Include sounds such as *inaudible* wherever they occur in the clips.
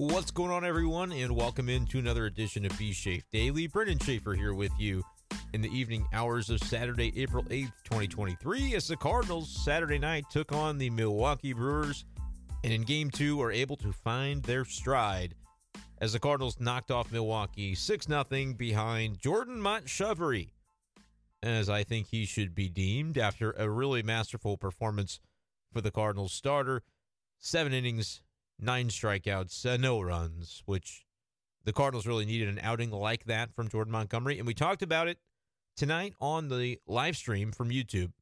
What's going on, everyone, and welcome into another edition of B Shafe Daily. Brenden Schaeffer here with you in the evening hours of Saturday, April 8th, 2023, as the Cardinals Saturday night took on the Milwaukee Brewers and in game two are able to find their stride as the Cardinals knocked off Milwaukee 6 0 behind Jordan Montgomery, as I think he should be deemed after a really masterful performance for the Cardinals starter. Seven innings, nine strikeouts, uh, no runs, which the Cardinals really needed an outing like that from Jordan Montgomery. And we talked about it tonight on the live stream from YouTube.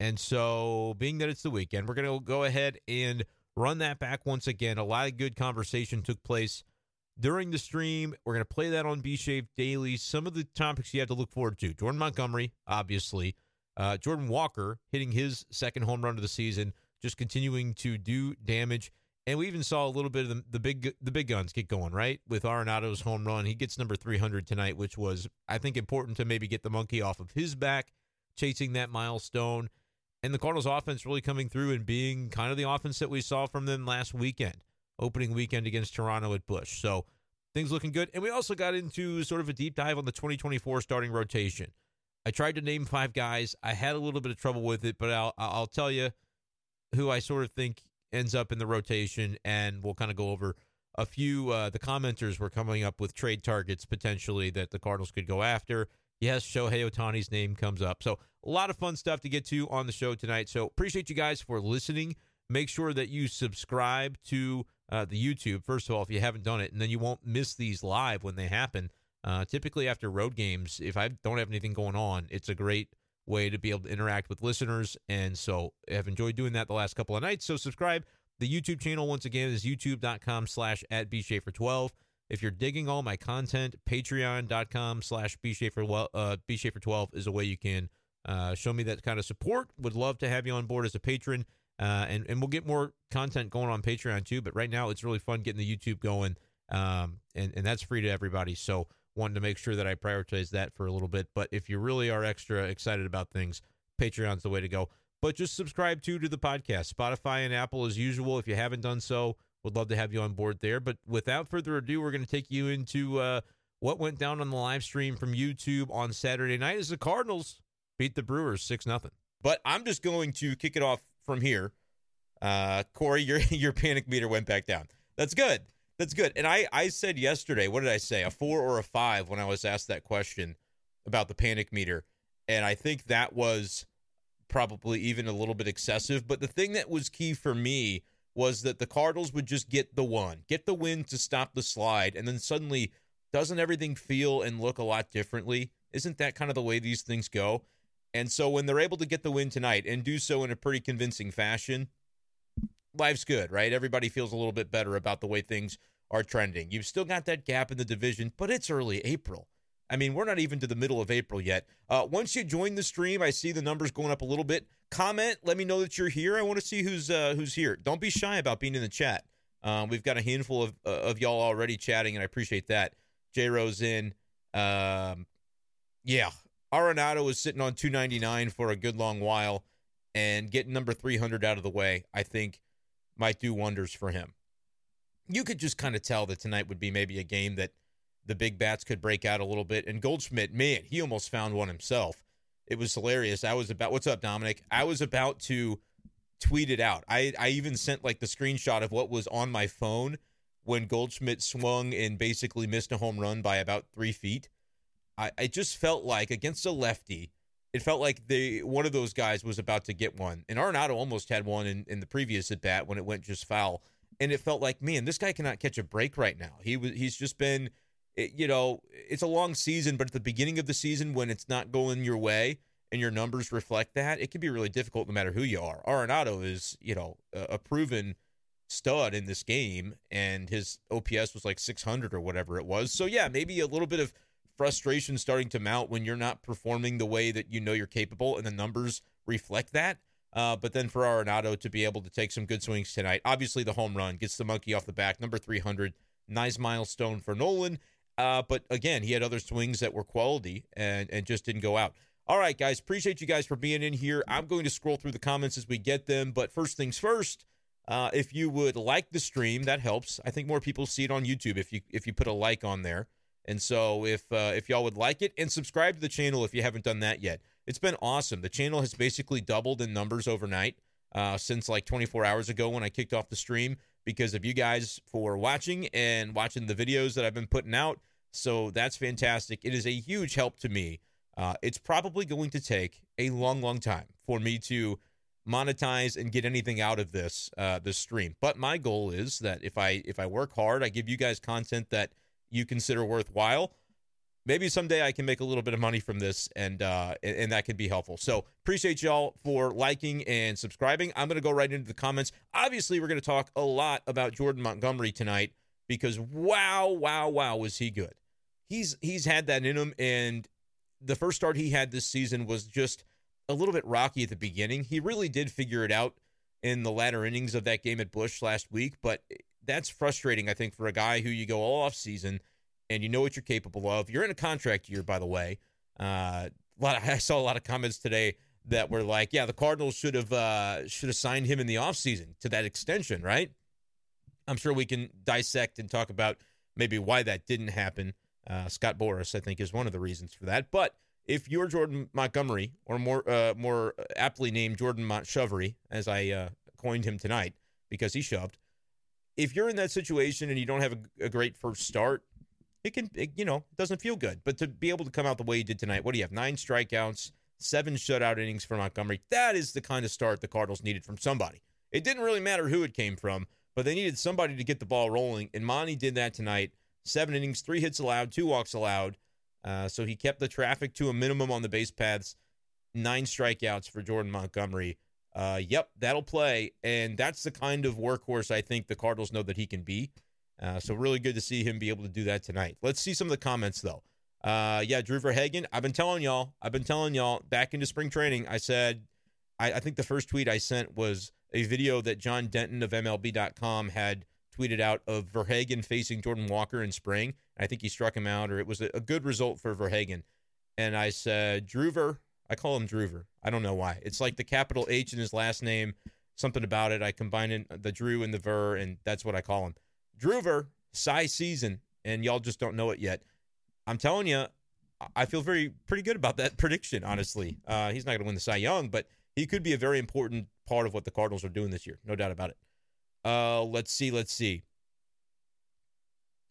And so, being that it's the weekend, we're going to go ahead and run that back once again. A lot of good conversation took place during the stream. We're going to play that on B Shafe Daily. Some of the topics you have to look forward to Jordan Montgomery, obviously. Uh, Jordan Walker hitting his second home run of the season, just continuing to do damage. And we even saw a little bit of the, the big the big guns get going right with Arenado's home run. He gets number 300 tonight, which was I think important to maybe get the monkey off of his back, chasing that milestone. And the Cardinals offense really coming through and being kind of the offense that we saw from them last weekend, opening weekend against Toronto at Busch. So things looking good. And we also got into sort of a deep dive on the 2024 starting rotation. I tried to name five guys. I had a little bit of trouble with it, but I'll I'll tell you who I sort of think ends up in the rotation, and we'll kind of go over a few. Uh, the commenters were coming up with trade targets potentially that the Cardinals could go after. Yes, Shohei Ohtani's name comes up. So a lot of fun stuff to get to on the show tonight. So appreciate you guys for listening. Make sure that you subscribe to uh, the YouTube, first of all, if you haven't done it, and then you won't miss these live when they happen. Uh, typically, after road games, if I don't have anything going on, it's a great way to be able to interact with listeners. And so I've enjoyed doing that the last couple of nights. So subscribe. The YouTube channel, once again, is youtube.com slash at bschaeffer12. If you're digging all my content, patreon.com slash bshafer, uh, bschaeffer12 is a way you can uh, show me that kind of support. Would love to have you on board as a patron. Uh, and, and we'll get more content going on Patreon too. But right now, it's really fun getting the YouTube going. Um, and, and that's free to everybody. So wanted to make sure that I prioritize that for a little bit. But if you really are extra excited about things, Patreon's the way to go. But just subscribe to to the podcast, Spotify and Apple as usual. If you haven't done so, would love to have you on board there. But without further ado, we're going to take you into uh, what went down on the live stream from YouTube on Saturday night as the Cardinals beat the Brewers six nothing. But I'm just going to kick it off from here. Uh, Corey, your *laughs* your panic meter went back down. That's good. That's good. And I, I said yesterday, what did I say? A four or a five when I was asked that question about the panic meter. And I think that was probably even a little bit excessive. But the thing that was key for me was that the Cardinals would just get the one, get the win to stop the slide. And then suddenly, doesn't everything feel and look a lot differently? Isn't that kind of the way these things go? And so when they're able to get the win tonight and do so in a pretty convincing fashion, life's good, right? Everybody feels a little bit better about the way things are trending. You've still got that gap in the division, but it's early April. I mean, we're not even to the middle of April yet. Uh, once you join the stream, I see the numbers going up a little bit. Comment, let me know that you're here. I want to see who's uh, who's here. Don't be shy about being in the chat. Um, we've got a handful of uh, of y'all already chatting, and I appreciate that. J Rose in. Um, yeah, Arenado is sitting on 299 for a good long while, and getting number 300 out of the way, I think, might do wonders for him you could just kind of tell that tonight would be maybe a game that the big bats could break out a little bit. And Goldschmidt, man, he almost found one himself. It was hilarious. I was about, what's up, Dominic? I was about to tweet it out. I, I even sent like the screenshot of what was on my phone when Goldschmidt swung and basically missed a home run by about three feet. I, just felt like against a lefty, it felt like they one of those guys was about to get one. And Arenado almost had one in, in the previous at bat when it went just foul and it felt like, man, this guy cannot catch a break right now. He was he's just been, you know, it's a long season, but at the beginning of the season when it's not going your way and your numbers reflect that, it can be really difficult no matter who you are. Arenado is, you know, a, proven stud in this game, and his OPS was like 600 or whatever it was. So yeah, maybe a little bit of frustration starting to mount when you're not performing the way that you know you're capable, and the numbers reflect that. Uh, but then for Arenado to be able to take some good swings tonight, obviously the home run gets the monkey off the back, number 300, nice milestone for Nolan. Uh, but again, he had other swings that were quality and, and just didn't go out. All right, guys, appreciate you guys for being in here. I'm going to scroll through the comments as we get them. But first things first, Uh, if you would like the stream, that helps. I think more people see it on YouTube if you if you put a like on there. And so if uh, if y'all would like it and subscribe to the channel if you haven't done that yet, it's been awesome. The channel has basically doubled in numbers overnight uh, since like 24 hours ago when I kicked off the stream because of you guys for watching and watching the videos that I've been putting out. So that's fantastic. It is a huge help to me. Uh, it's probably going to take a long, long time for me to monetize and get anything out of this uh, this stream. But my goal is that if I if I work hard, I give you guys content that you consider worthwhile. Maybe someday I can make a little bit of money from this, and uh, and that could be helpful. So appreciate y'all for liking and subscribing. I'm going to go right into the comments. Obviously, we're going to talk a lot about Jordan Montgomery tonight because wow, wow, wow, was he good? He's he's had that in him, and the first start he had this season was just a little bit rocky at the beginning. He really did figure it out in the latter innings of that game at Busch last week, but that's frustrating, I think, for a guy who you go all off season and you know what you're capable of. You're in a contract year, by the way. Uh, a lot of, *laughs* I saw a lot of comments today that were like, "Yeah, the Cardinals should have uh, should have signed him in the offseason to that extension." Right? I'm sure we can dissect and talk about maybe why that didn't happen. Uh, Scott Boras, I think, is one of the reasons for that. But if you're Jordan Montgomery, or more uh, more aptly named Jordan Montshovery, as I uh, coined him tonight because he shoved, if you're in that situation and you don't have a, a great first start, it can, it, you know, it doesn't feel good. But to be able to come out the way you did tonight, what do you have? Nine strikeouts, seven shutout innings for Montgomery. That is the kind of start the Cardinals needed from somebody. It didn't really matter who it came from, but they needed somebody to get the ball rolling. And Monty did that tonight. Seven innings, three hits allowed, two walks allowed. Uh, so he kept the traffic to a minimum on the base paths. Nine strikeouts for Jordan Montgomery. Uh, yep, that'll play. And that's the kind of workhorse I think the Cardinals know that he can be. Uh, so really good to see him be able to do that tonight. Let's see some of the comments though. Uh, yeah, Drew Verhagen. I've been telling y'all. I've been telling y'all back into spring training. I said, I, I think the first tweet I sent was a video that John Denton of MLB.com had tweeted out of Verhagen facing Jordan Walker in spring. I think he struck him out, or it was a, a good result for Verhagen. And I said, Druver. I call him Druver. I don't know why. It's like the capital H in his last name. Something about it. I combine in the Drew and the Ver, and that's what I call him. Druver, Cy season, and y'all just don't know it yet. I'm telling you, I feel very pretty good about that *laughs* prediction. Honestly, uh, he's not going to win the Cy Young, but he could be a very important part of what the Cardinals are doing this year. No doubt about it. Uh, let's see. Let's see.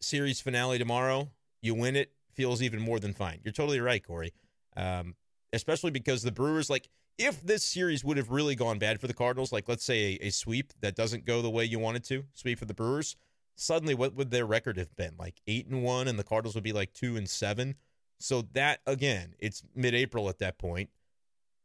Series finale tomorrow. You win it. Feels even more than fine. You're totally right, Corey. Um, especially because the Brewers, like, if this series would have really gone bad for the Cardinals, like, let's say a, a sweep that doesn't go the way you wanted to, sweep for the Brewers, suddenly what would their record have been? Like eight and one, and the Cardinals would be like two and seven. So that again, it's mid-April at that point,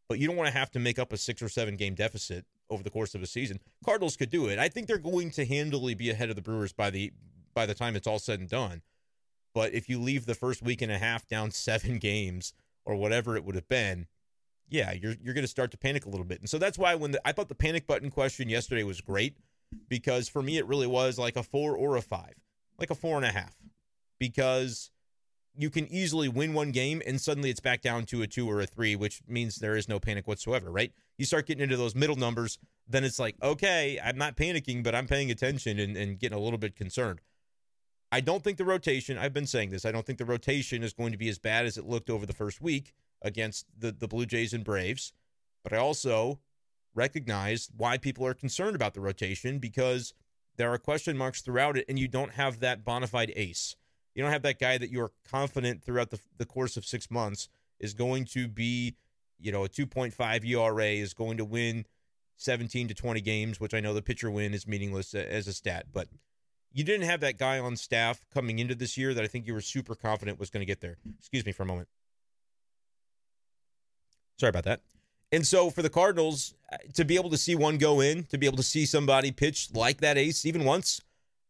but you don't want to have to make up a six or seven game deficit over the course of a season. Cardinals could do it. I think they're going to handily be ahead of the Brewers by the by the time it's all said and done. But if you leave the first week and a half down *laughs* seven games or whatever it would have been, yeah, you're you're going to start to panic a little bit. And so that's why when the, I thought the panic button question yesterday was great because for me it really was like a four or a five, like a four and a half, because you can easily win one game and suddenly it's back down to a two or a three, which means there is no panic whatsoever, right? You start getting into those middle numbers, then it's like, okay, I'm not panicking, but I'm paying attention and, and getting a little bit concerned. I don't think the rotation, I've been saying this, I don't think the rotation is going to be as bad as it looked over the first week against the, the Blue Jays and Braves. But I also recognize why people are concerned about the rotation because there are question marks throughout it, and you don't have that bona fide ace. You don't have that guy that you're confident throughout the, the course of six months is going to be, you know, a 2.5 ERA, is going to win 17 to 20 games, which I know the pitcher win is meaningless as a stat, but you didn't have that guy on staff coming into this year that I think you were super confident was going to get there. Excuse me for a moment. Sorry about that. And so for the Cardinals uh, to be able to see one go in, to be able to see somebody pitch like that ace even once,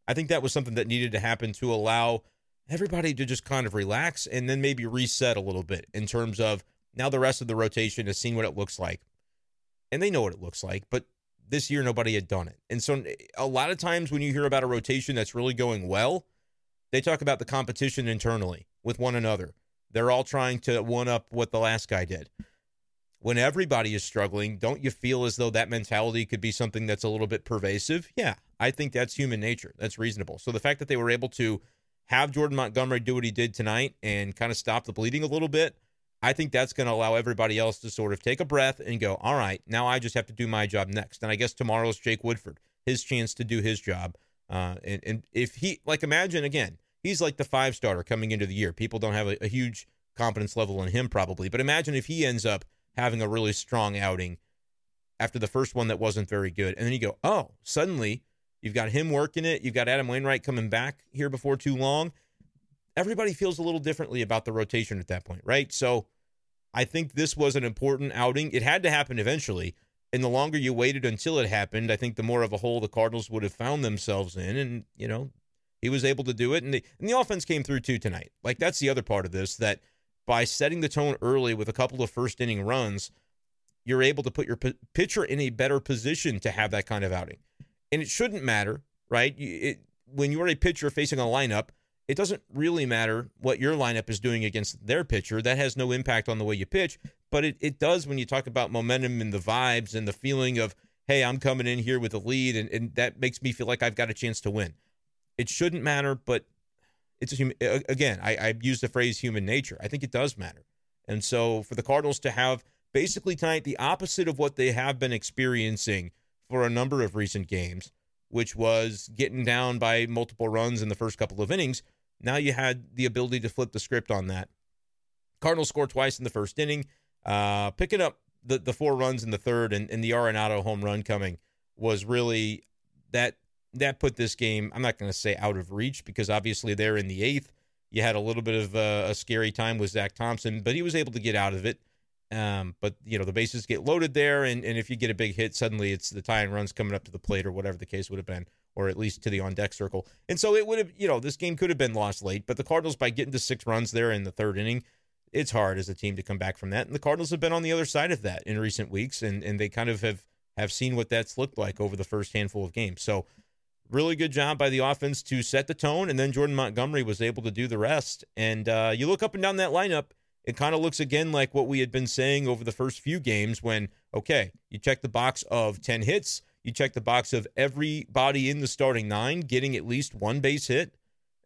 I think that was something that needed to happen to allow everybody to just kind of relax and then maybe reset a little bit in terms of now the rest of the rotation has seen what it looks like. And they know what it looks like, but this year nobody had done it. And so a lot of times when you hear about a rotation that's really going well, they talk about the competition internally with one another. They're all trying to one up what the last guy did. When everybody is struggling, don't you feel as though that mentality could be something that's a little bit pervasive? Yeah, I think that's human nature. That's reasonable. So the fact that they were able to have Jordan Montgomery do what he did tonight and kind of stop the bleeding a little bit, I think that's going to allow everybody else to sort of take a breath and go, all right, now I just have to do my job next. And I guess tomorrow's Jake Woodford, his chance to do his job. Uh, and, and if he, like, imagine again, he's like the five starter coming into the year. People don't have a, a huge confidence level in him probably, but imagine if he ends up having a really strong outing after the first one that wasn't very good. And then you go, oh, suddenly you've got him working it. You've got Adam Wainwright coming back here before too long. Everybody feels a little differently about the rotation at that point, right? So I think this was an important outing. It had to happen eventually. And the longer you waited until it happened, I think the more of a hole the Cardinals would have found themselves in. And, you know, he was able to do it. And the, and the offense came through too tonight. Like, that's the other part of this that – by setting the tone early with a couple of first inning runs, you're able to put your p- pitcher in a better position to have that kind of outing. And it shouldn't matter, right? It, when you're a pitcher facing a lineup, it doesn't really matter what your lineup is doing against their pitcher. That has no impact on the way you pitch, but it, it does when you talk about momentum and the vibes and the feeling of, hey, I'm coming in here with a lead, and, and that makes me feel like I've got a chance to win. It shouldn't matter, but it's a human. Again, I, I use the phrase human nature. I think it does matter. And so for the Cardinals to have basically tonight the opposite of what they have been experiencing for a number of recent games, which was getting down by multiple runs in the first couple of innings. Now you had the ability to flip the script on that. Cardinals scored twice in the first inning, uh, picking up the, the four runs in the third, and, and the Arenado home run coming was really that that put this game, I'm not going to say out of reach because obviously they're in the eighth. You had a little bit of a, a scary time with Zack Thompson, but he was able to get out of it. Um, but you know the bases get loaded there, and, and if you get a big hit, suddenly it's the tying runs coming up to the plate or whatever the case would have been, or at least to the on deck circle. And so it would have, you know, this game could have been lost late. But the Cardinals, by getting to six runs there in the third inning, it's hard as a team to come back from that. And the Cardinals have been on the other side of that in recent weeks, and and they kind of have have seen what that's looked like over the first handful of games. So really good job by the offense to set the tone, and then Jordan Montgomery was able to do the rest. And uh, you look up and down that lineup, it kind of looks again like what we had been saying over the first few games when, okay, you check the box of 10 hits, you check the box of everybody in the starting nine getting at least one base hit,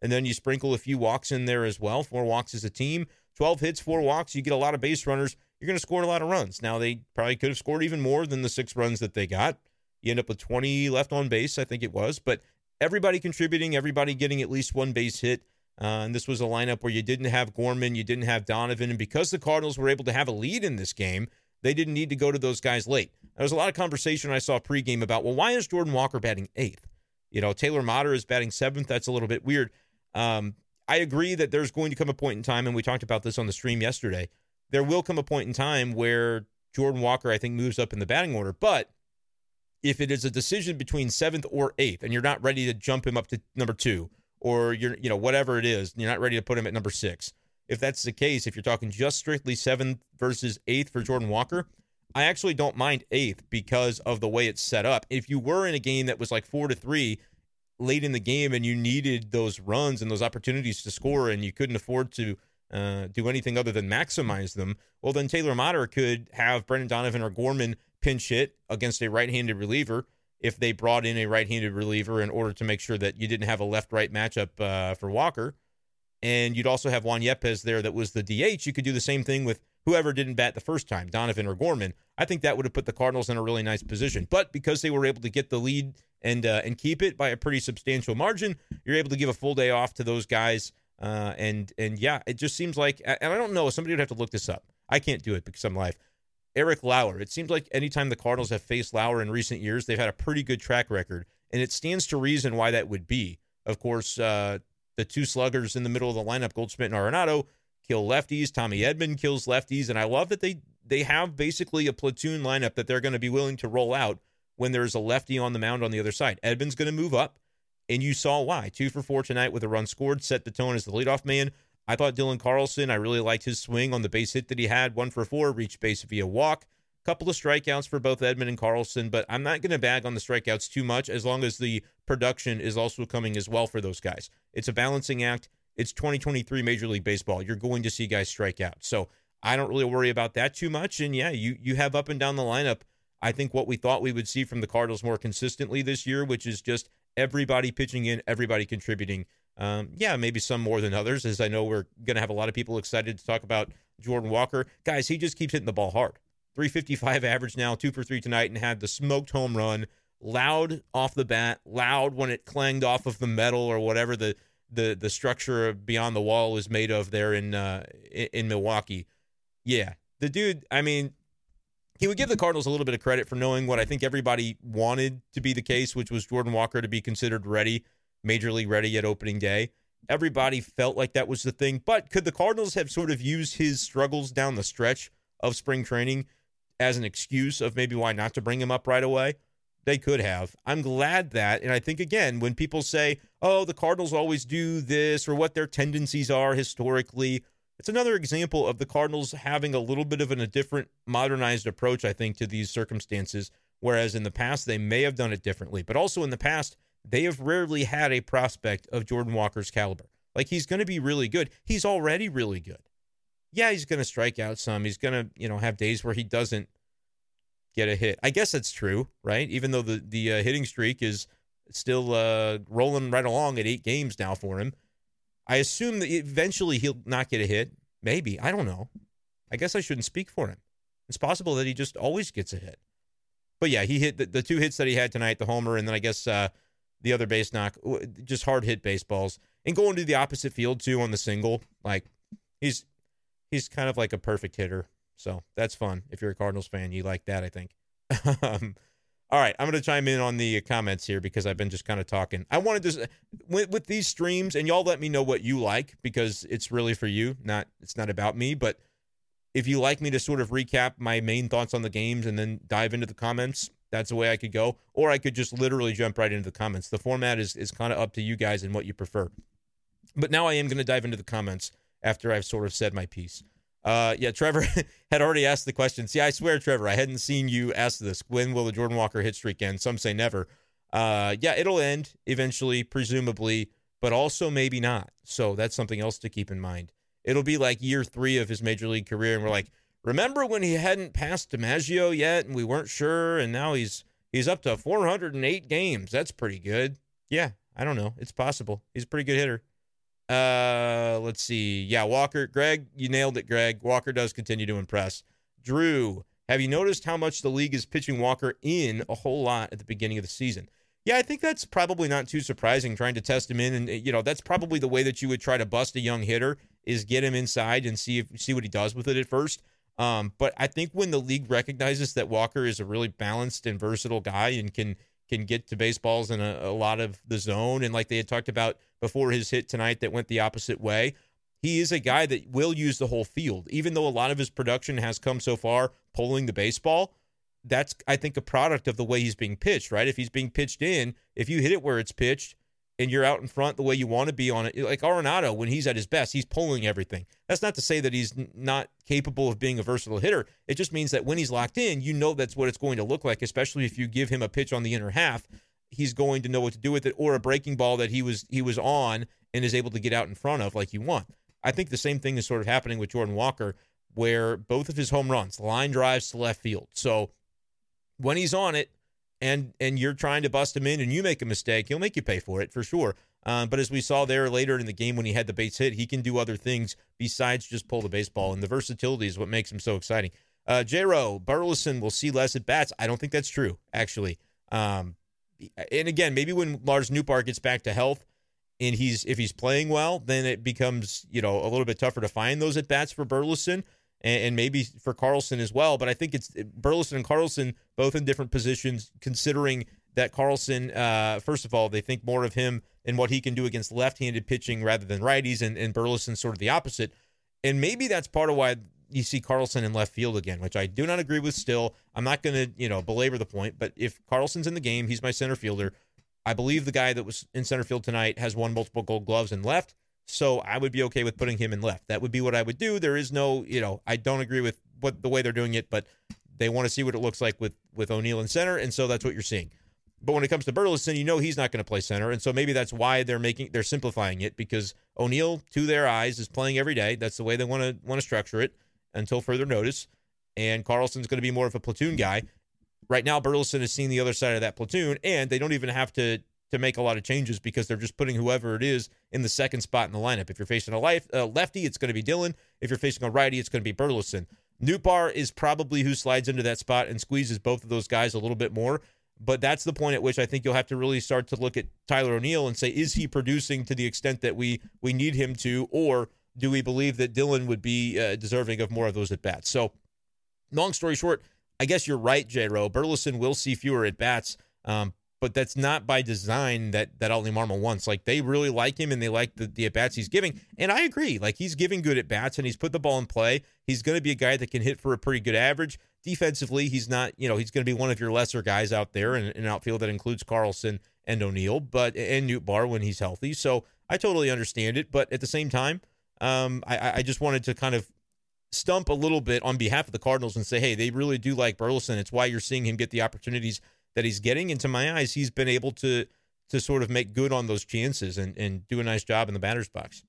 and then you sprinkle a few walks in there as well, four walks as a team. 12 hits, four walks, you get a lot of base runners, you're going to score a lot of runs. Now, they probably could have scored even more than the six runs that they got. You end up with 20 left on base, I think it was, but everybody contributing, everybody getting at least one base hit. Uh, and this was a lineup where you didn't have Gorman, you didn't have Donovan. And because the Cardinals were able to have a lead in this game, they didn't need to go to those guys late. There was a lot of conversation I saw pregame about, well, why is Jordan Walker batting eighth? You know, Taylor Motter is batting seventh. That's a little bit weird. Um, I agree that there's going to come a point in time, and we talked about this on the stream yesterday. There will come a point in time where Jordan Walker, I think, moves up in the batting order. But if it is a decision between seventh or eighth, and you're not ready to jump him up to number two, or you're, you know, whatever it is, you're not ready to put him at number six. If that's the case, if you're talking just strictly seventh versus eighth for Jordan Walker, I actually don't mind eighth because of the way it's set up. If you were in a game that was like four to three late in the game and you needed those runs and those opportunities to score and you couldn't afford to uh, do anything other than maximize them, well, then Taylor Motter could have Brendan Donovan or Gorman pinch hit against a right-handed reliever if they brought in a right-handed reliever in order to make sure that you didn't have a left-right matchup uh, for Walker. And you'd also have Juan Yepez there that was the DH. You could do the same thing with whoever didn't bat the first time, Donovan or Gorman. I think that would have put the Cardinals in a really nice position. But because they were able to get the lead and uh, and keep it by a pretty substantial margin, you're able to give a full day off to those guys. Uh, and and yeah, it just seems like, and I don't know, somebody would have to look this up. I can't do it because I'm live. Eric Lauer. It seems like anytime the Cardinals have faced Lauer in recent years, they've had a pretty good track record, and it stands to reason why that would be. Of course, uh, the two sluggers in the middle of the lineup, Goldschmidt and Arenado, kill lefties. Tommy Edman kills lefties, and I love that they they have basically a platoon lineup that they're going to be willing to roll out when there's a lefty on the mound on the other side. Edman's going to move up, and you saw why. Two for four tonight with a run scored, set the tone as the leadoff man. I thought Dylan Carlson, I really liked his swing on the base hit that he had. One for four, reached base via walk. Couple of strikeouts for both Edman and Carlson, but I'm not going to bag on the strikeouts too much as long as the production is also coming as well for those guys. It's a balancing act. It's 2023 Major League Baseball. You're going to see guys strike out. So I don't really worry about that too much. And yeah, you you have up and down the lineup. I think what we thought we would see from the Cardinals more consistently this year, which is just everybody pitching in, everybody contributing. Um, yeah, maybe some more than others, as I know we're going to have a lot of people excited to talk about Jordan Walker. Guys, he just keeps hitting the ball hard. 355 average now, two for three tonight, and had the smoked home run. Loud off the bat, loud when it clanged off of the metal or whatever the the the structure beyond the wall is made of there in uh, in Milwaukee. Yeah, the dude. I mean, he would give the Cardinals a little bit of credit for knowing what I think everybody wanted to be the case, which was Jordan Walker to be considered ready, major league ready at opening day. Everybody felt like that was the thing, but could the Cardinals have sort of used his struggles down the stretch of spring training as an excuse of maybe why not to bring him up right away. They could have. I'm glad that. And I think, again, when people say, oh, the Cardinals always do this or what their tendencies are historically, it's another example of the Cardinals having a little bit of an, a different modernized approach, I think, to these circumstances. Whereas in the past, they may have done it differently. But also in the past, they have rarely had a prospect of Jordan Walker's caliber. Like he's going to be really good. He's already really good yeah, he's going to strike out some. He's going to, you know, have days where he doesn't get a hit. I guess that's true, right? Even though the the uh, hitting streak is still uh, rolling right along at eight games now for him. I assume that eventually he'll not get a hit. Maybe I don't know. I guess I shouldn't speak for him. It's possible that he just always gets a hit. But yeah, he hit the, the two hits that he had tonight, the homer, and then I guess uh, the other base knock, just hard hit baseballs, and going to the opposite field too on the single. Like he's he's kind of like a perfect hitter. So that's fun. If you're a Cardinals fan, you like that, I think. *laughs* um, all right, I'm going to chime in on the comments here because I've been just kind of talking. I wanted to with, with these streams, and y'all let me know what you like because it's really for you, not it's not about me. But if you like me to sort of recap my main thoughts on the games and then dive into the comments, that's the way I could go. Or I could just literally jump right into the comments. The format is is kind of up to you guys and what you prefer. But now I am going to dive into the comments after I've sort of said my piece. Uh, yeah, Trevor *laughs* had already asked the question. See, I swear, Trevor, I hadn't seen you ask this. When will the Jordan Walker hit streak end? Some say never. Uh, yeah, it'll end eventually, presumably, but also maybe not. So that's something else to keep in mind. It'll be like year three of his major league career, and we're like, remember when he hadn't passed DiMaggio yet, and we weren't sure, and now he's he's up to 408 games. That's pretty good. Yeah, I don't know. It's possible. He's a pretty good hitter. Uh, let's see. Yeah, Walker, Greg, you nailed it, Greg. Walker does continue to impress. Drew, have you noticed how much the league is pitching Walker in a whole lot at the beginning of the season? Yeah, I think that's probably not too surprising. Trying to test him in, and you know, that's probably the way that you would try to bust a young hitter is get him inside and see if see what he does with it at first. Um, but I think when the league recognizes that Walker is a really balanced and versatile guy and can can get to baseballs in a, a lot of the zone. And like they had talked about before his hit tonight that went the opposite way, he is a guy that will use the whole field. Even though a lot of his production has come so far pulling the baseball, that's, I think, a product of the way he's being pitched, right? If he's being pitched in, if you hit it where it's pitched, and you're out in front the way you want to be on it. Like Arenado, when he's at his best, he's pulling everything. That's not to say that he's not capable of being a versatile hitter. It just means that when he's locked in, you know that's what it's going to look like, especially if you give him a pitch on the inner half. He's going to know what to do with it, or a breaking ball that he was he was on and is able to get out in front of like you want. I think the same thing is sort of happening with Jordan Walker, where both of his home runs, line drives to left field. So when he's on it, and and you're trying to bust him in and you make a mistake, he'll make you pay for it for sure. Um, but as we saw there later in the game when he had the base hit, he can do other things besides just pull the baseball, and the versatility is what makes him so exciting. Uh, J-Ro, Burleson will see less at bats. I don't think that's true, actually. Um, and again, maybe when Lars Nootbaar gets back to health and he's if he's playing well, then it becomes you know a little bit tougher to find those at bats for Burleson and, and maybe for Carlson as well. But I think it's Burleson and Carlson both in different positions, considering that Carlson, uh, first of all, they think more of him and what he can do against left-handed pitching rather than righties, and, and Burleson sort of the opposite. And maybe that's part of why you see Carlson in left field again, which I do not agree with still. I'm not going to, you know, belabor the point, but if Carlson's in the game, he's my center fielder. I believe the guy that was in center field tonight has won multiple gold gloves and left. So I would be okay with putting him in left. That would be what I would do. There is no, you know, I don't agree with what the way they're doing it, but they want to see what it looks like with with O'Neill in center, and so that's what you're seeing. But when it comes to Burleson, you know he's not going to play center, and so maybe that's why they're making they're simplifying it because O'Neill, to their eyes, is playing every day. That's the way they want to want to structure it, until further notice, and Carlson's going to be more of a platoon guy. Right now, Burleson has seen the other side of that platoon, and they don't even have to to make a lot of changes because they're just putting whoever it is in the second spot in the lineup. If you're facing a life, lefty, it's going to be Dylan. If you're facing a righty, it's going to be Burleson. Nootbaar is probably who slides into that spot and squeezes both of those guys a little bit more. But that's the point at which I think you'll have to really start to look at Tyler O'Neill and say, is he producing to the extent that we we need him to, or do we believe that Dylan would be uh, deserving of more of those at bats? So, long story short, I guess you're right, J. Rowe. Burleson will see fewer at bats, um, but that's not by design that that Oli Marmol wants. Like they really like him and they like the, the at bats he's giving. And I agree. Like he's giving good at bats and he's put the ball in play. He's going to be a guy that can hit for a pretty good average. Defensively, he's not, you know, he's going to be one of your lesser guys out there in an outfield that includes Carlson and O'Neill, but and Nootbaar when he's healthy. So I totally understand it. But at the same time, um, I, I just wanted to kind of stump a little bit on behalf of the Cardinals and say, hey, they really do like Burleson. It's why you're seeing him get the opportunities that he's getting. And to my eyes, he's been able to to sort of make good on those chances and, and do a nice job in the batter's box.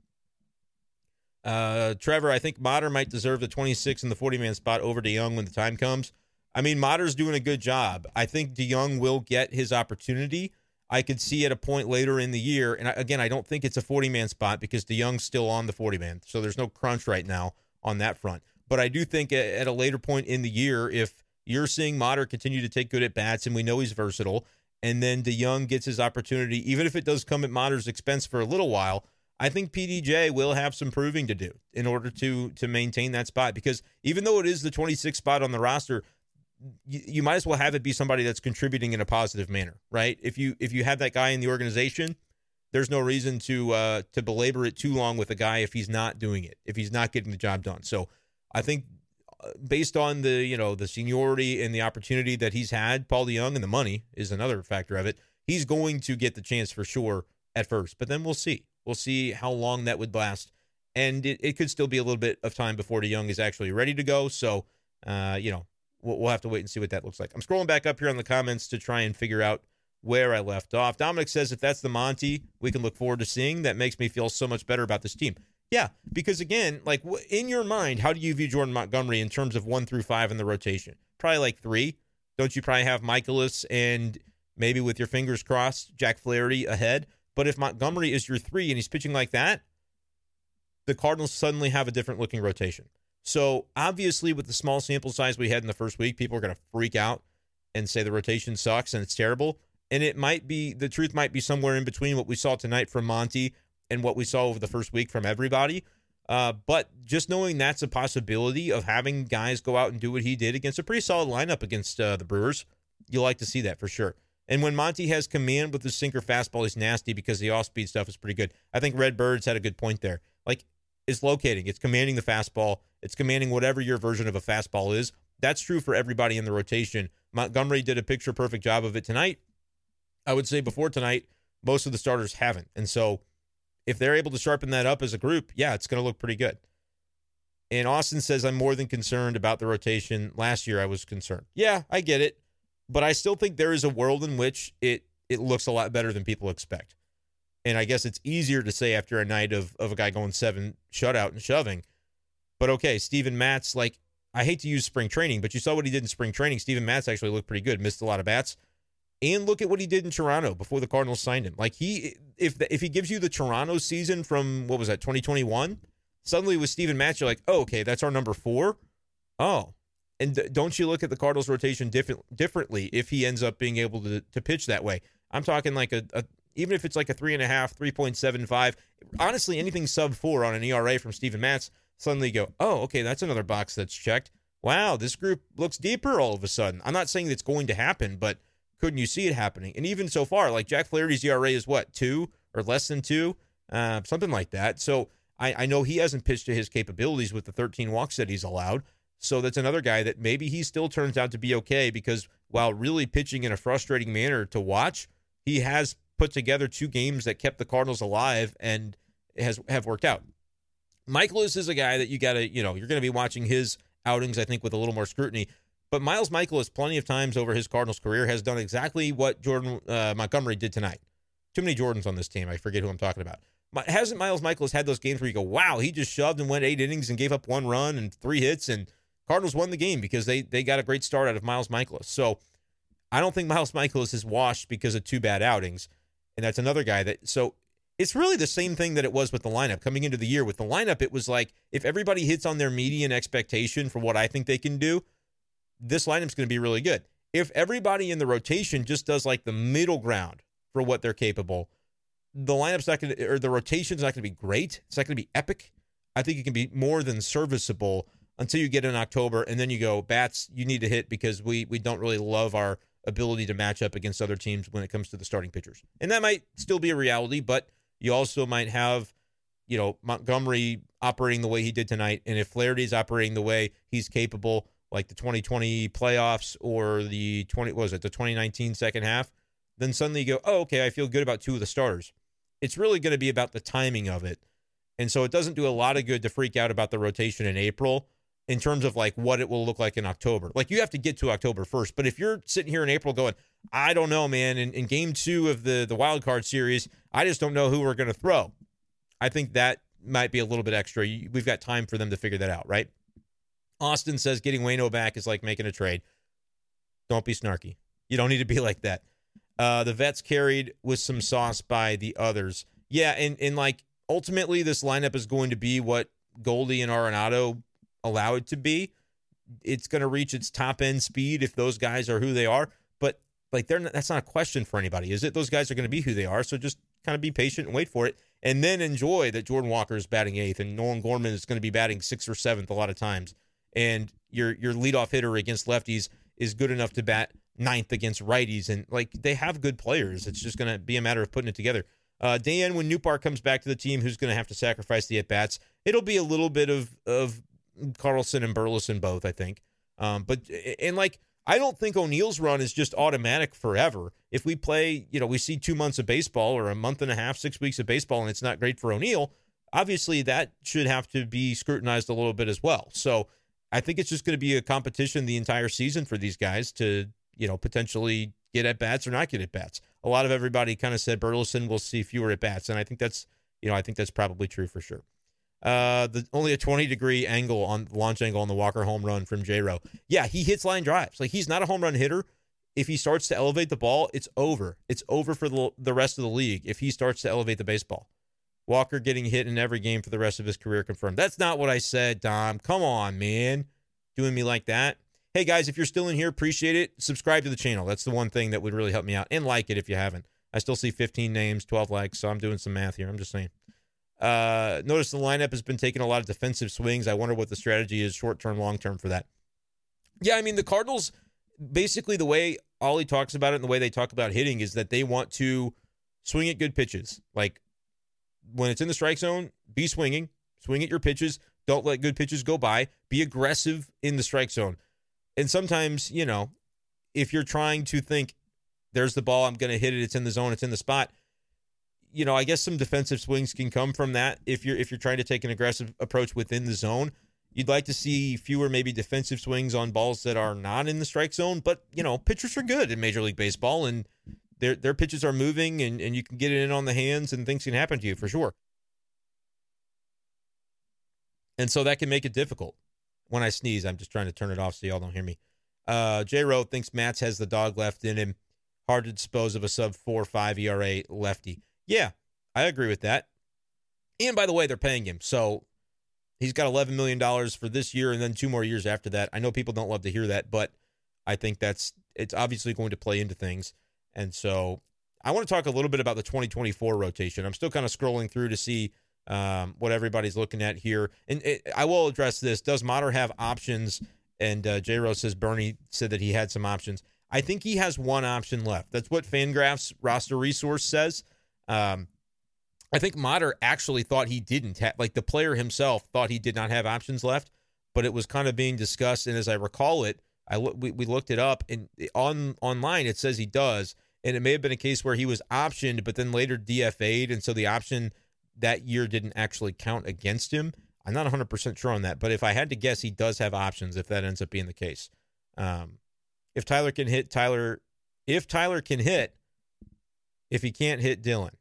Uh, Trevor, I think Motter might deserve the 26 and the 40 man spot over DeJong when the time comes. I mean, Motter's doing a good job. I think DeJong will get his opportunity. I could see at a point later in the year, and again, I don't think it's a 40 man spot because DeJong's still on the 40 man, so there's no crunch right now on that front. But I do think at a later point in the year, if you're seeing Motter continue to take good at bats, and we know he's versatile. And then DeJong gets his opportunity, even if it does come at Motter's expense for a little while. I think PDJ will have some proving to do in order to to maintain that spot because even though it is the 26th spot on the roster, you, you might as well have it be somebody that's contributing in a positive manner, right? If you if you have that guy in the organization, there's no reason to uh, to belabor it too long with a guy if he's not doing it, if he's not getting the job done. So I think based on the you know the seniority and the opportunity that he's had, Paul DeJong and the money is another factor of it. He's going to get the chance for sure at first, but then we'll see. We'll see how long that would last, and it, it could still be a little bit of time before DeJong is actually ready to go. So, uh, you know, we'll, we'll have to wait and see what that looks like. I'm scrolling back up here on the comments to try and figure out where I left off. Dominic says if that's the Monty, we can look forward to seeing. That makes me feel so much better about this team. Yeah, because again, like in your mind, how do you view Jordan Montgomery in terms of one through five in the rotation? Probably like three. Don't you probably have Mikolas and maybe with your fingers crossed, Jack Flaherty ahead? But if Montgomery is your three and he's pitching like that, the Cardinals suddenly have a different looking rotation. So obviously, with the small sample size we had in the first week, people are going to freak out and say the rotation sucks and it's terrible. And it might be the truth might be somewhere in between what we saw tonight from Monty and what we saw over the first week from everybody. Uh, but just knowing that's a possibility of having guys go out and do what he did against a pretty solid lineup against uh, the Brewers, you like to see that for sure. And when Monty has command with his sinker fastball, he's nasty because the off speed stuff is pretty good. I think Red Birds had a good point there. Like, it's locating, it's commanding the fastball, it's commanding whatever your version of a fastball is. That's true for everybody in the rotation. Montgomery did a picture perfect job of it tonight. I would say before tonight, most of the starters haven't. And so if they're able to sharpen that up as a group, yeah, it's going to look pretty good. And Austin says, I'm more than concerned about the rotation. Last year, I was concerned. Yeah, I get it. But I still think there is a world in which it, it looks a lot better than people expect. And I guess it's easier to say after a night of, of a guy going seven shutout and shoving. But okay, Steven Matz, like, I hate to use spring training, but you saw what he did in spring training. Steven Matz actually looked pretty good, missed a lot of bats. And look at what he did in Toronto before the Cardinals signed him. Like he, if the, if he gives you the Toronto season from what was that 2021, suddenly with Steven Matz, you're like, oh, okay, that's our number four. Oh, and don't you look at the Cardinals rotation different differently if he ends up being able to to pitch that way? I'm talking like a, a even if it's like a three and a half, three point seven five. Honestly, anything sub four on an ERA from Steven Matz, suddenly go, oh, okay, that's another box that's checked. Wow, this group looks deeper all of a sudden. I'm not saying that's going to happen, but couldn't you see it happening? And even so far, like Jack Flaherty's ERA is what two or less than two, uh, something like that. So I, I know he hasn't pitched to his capabilities with the 13 walks that he's allowed. So that's another guy that maybe he still turns out to be okay because while really pitching in a frustrating manner to watch, he has put together two games that kept the Cardinals alive and has have worked out. Mikolas is a guy that you got to, you know, you're going to be watching his outings, I think, with a little more scrutiny. But Miles Mikolas, plenty of times over his Cardinals career, has done exactly what Jordan uh, Montgomery did tonight. Too many Jordans on this team. I forget who I'm talking about. hasn't Miles Mikolas had those games where you go, wow, he just shoved and went eight innings and gave up one run and three hits, and Cardinals won the game because they they got a great start out of Miles Mikolas. So I don't think Miles Mikolas is washed because of two bad outings, and that's another guy that. So it's really the same thing that it was with the lineup coming into the year. With the lineup, it was like if everybody hits on their median expectation for what I think they can do, this lineup's going to be really good. If everybody in the rotation just does like the middle ground for what they're capable, the lineup's not going to, or the rotation's not going to be great. It's not going to be epic. I think it can be more than serviceable until you get in October, and then you go bats. You need to hit because we we don't really love our ability to match up against other teams when it comes to the starting pitchers, and that might still be a reality. But you also might have, you know, Montgomery operating the way he did tonight, and if Flaherty's operating the way he's capable, like the 2020 playoffs or the 20 was it the 2019 second half, then suddenly you go, oh, okay, I feel good about two of the starters. It's really going to be about the timing of it. And so it doesn't do a lot of good to freak out about the rotation in April in terms of like what it will look like in October. Like you have to get to October first. But if you're sitting here in April going, I don't know, man, in, in game two of the the wild card series, I just don't know who we're going to throw. I think that might be a little bit extra. We've got time for them to figure that out, right? Austin says getting Waino back is like making a trade. Don't be snarky. You don't need to be *laughs* like that. Uh, the vets carried with some sauce by the others. Yeah, and and like ultimately this lineup is going to be what Goldie and Arenado allow it to be. It's going to reach its top end speed if those guys are who they are. But like they're not, that's not a question for anybody, is it? Those guys are going to be who they are. So just kind of be patient and wait for it, and then enjoy that Jordan Walker is batting eighth and Nolan Gorman is going to be batting sixth or seventh a lot of times, and your your leadoff hitter against lefties is good enough to bat ninth against righties, and like they have good players. It's just going to be a matter of putting it together. Uh, Dan, when Nootbaar comes back to the team, who's going to have to sacrifice the at bats? It'll be a little bit of of Carlson and Burleson both, I think. Um, but and like I don't think O'Neill's run is just automatic forever. If we play, you know, we see two months of baseball or a month and a half, six weeks of baseball, and it's not great for O'Neill, obviously that should have to be scrutinized a little bit as well. So I think it's just going to be a competition the entire season for these guys to, you know, potentially get at bats or not get at bats. A lot of everybody kind of said Burleson will see fewer at bats, and I think that's, you know, I think that's probably true for sure. Uh, the only a 20 degree angle on launch angle on the Walker home run from J Row. Yeah, he hits line drives. Like he's not a home run hitter. If he starts to elevate the ball, it's over. It's over for the the rest of the league if he starts to elevate the baseball. Walker getting hit in every game for the rest of his career confirmed. That's not what I said, Dom. Come on, man. Doing me like that. Hey guys, if you're still in here, appreciate it. Subscribe to the channel. That's the one thing that would really help me out. And like it if you haven't. I still see 15 names, 12 likes, so I'm doing some math here. I'm just saying. Uh, notice the lineup has been taking a lot of defensive swings. I wonder what the strategy is short term, long term for that. Yeah, I mean, the Cardinals, basically, the way Ollie talks about it and the way they talk about hitting is that they want to swing at good pitches. Like when it's in the strike zone, be swinging, swing at your pitches. Don't let good pitches go by. Be aggressive in the strike zone. And sometimes, you know, if you're trying to think, there's the ball, I'm going to hit it, it's in the zone, it's in the spot you know, I guess some defensive swings can come from that if you're if you're trying to take an aggressive approach within the zone. You'd like to see fewer maybe defensive swings on balls that are not in the strike zone, but you know, pitchers are good in Major League Baseball and their their pitches are moving and, and you can get it in on the hands and things can happen to you for sure. And so that can make it difficult. When I sneeze, I'm just trying to turn it off so y'all don't hear me. Uh, J Rowe thinks Matz has the dog left in him. Hard to dispose of a sub four five ERA lefty. Yeah, I agree with that. And by the way, they're paying him. So he's got $11 million for this year and then two more years after that. I know people don't love to hear that, but I think that's it's obviously going to play into things. And so I want to talk a little bit about the 2024 rotation. I'm still kind of scrolling through to see um, what everybody's looking at here. And it, I will address this. Does Motter have options? And uh, J Rose says Bernie said that he had some options. I think he has one option left. That's what Fangraphs roster resource says. Um, I think Motter actually thought he didn't have, like the player himself thought he did not have options left, but it was kind of being discussed. And as I recall it, I we, we looked it up and on online it says he does, and it may have been a case where he was optioned, but then later DFA'd, and so the option that year didn't actually count against him. I'm not 100% sure on that, but if I had to guess, he does have options if that ends up being the case. Um, if Tyler can hit Tyler, if Tyler can hit, if he can't hit Dylan,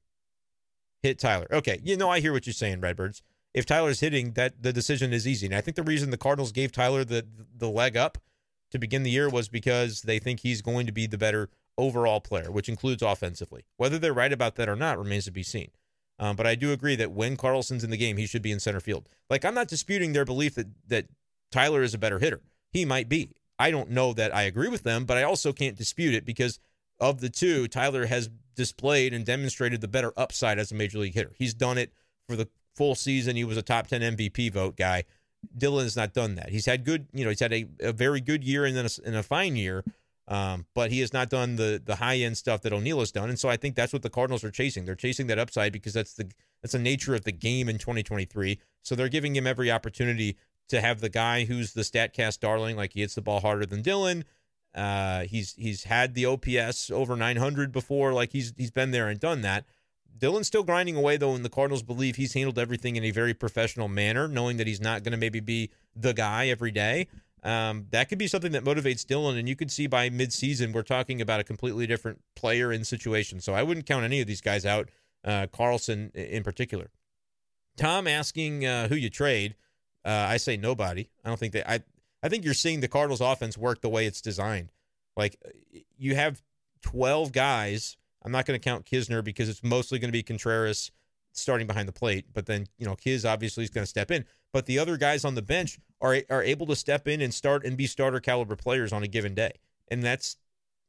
hit Tyler. Okay, you know I hear what you're saying, Redbirds. If Tyler's hitting, that the decision is easy. And I think the reason the Cardinals gave Tyler the the leg up to begin the year was because they think he's going to be the better overall player, which includes offensively. Whether they're right about that or not remains to be seen. Um, but I do agree that when Carlson's in the game, he should be in center field. Like I'm not disputing their belief that that Tyler is a better hitter. He might be. I don't know that I agree with them, but I also can't dispute it because of the two, Tyler has displayed and demonstrated the better upside as a major league hitter. He's done it for the full season. He was a top 10 MVP vote guy. Dylan has not done that. He's had good, you know, he's had a, a very good year and then a, and a fine year, um, but he has not done the the high end stuff that O'Neill has done. And so I think that's what the Cardinals are chasing. They're chasing that upside because that's the that's the nature of the game in 2023. So they're giving him every opportunity to have the guy who's the Statcast darling, like he hits the ball harder than Dylan. Uh, he's he's had the OPS over 900 before, like he's he's been there and done that. Dylan's still grinding away though, and the Cardinals believe he's handled everything in a very professional manner, knowing that he's not going to maybe be the guy every day. Um, that could be something that motivates Dylan, and you could see by midseason we're talking about a completely different player and situation. So I wouldn't count any of these guys out, uh, Carlson in particular. Tom asking uh, who you trade. Uh, I say nobody. I don't think that I. I think you're seeing the Cardinals offense work the way it's designed. Like you have 12 guys. I'm not going to count Knizner because it's mostly going to be Contreras starting behind the plate. But then you know Kiz obviously is going to step in. But the other guys on the bench are are able to step in and start and be starter caliber players on a given day, and that's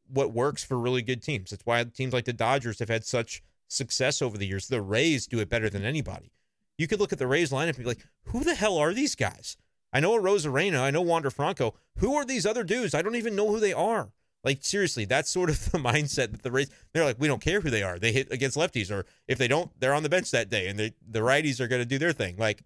what works for really good teams. That's why teams like the Dodgers have had such success over the years. The Rays do it better than anybody. You could look at the Rays lineup and be like, who the hell are these guys? I know Arozarena. I know Wander Franco. Who are these other dudes? I don't even know who they are. Like seriously, that's sort of *laughs* the mindset that the Rays. They're like, we don't care who they are. They hit against lefties, or if they don't, they're on the bench that day, and they, the righties are going to do their thing. Like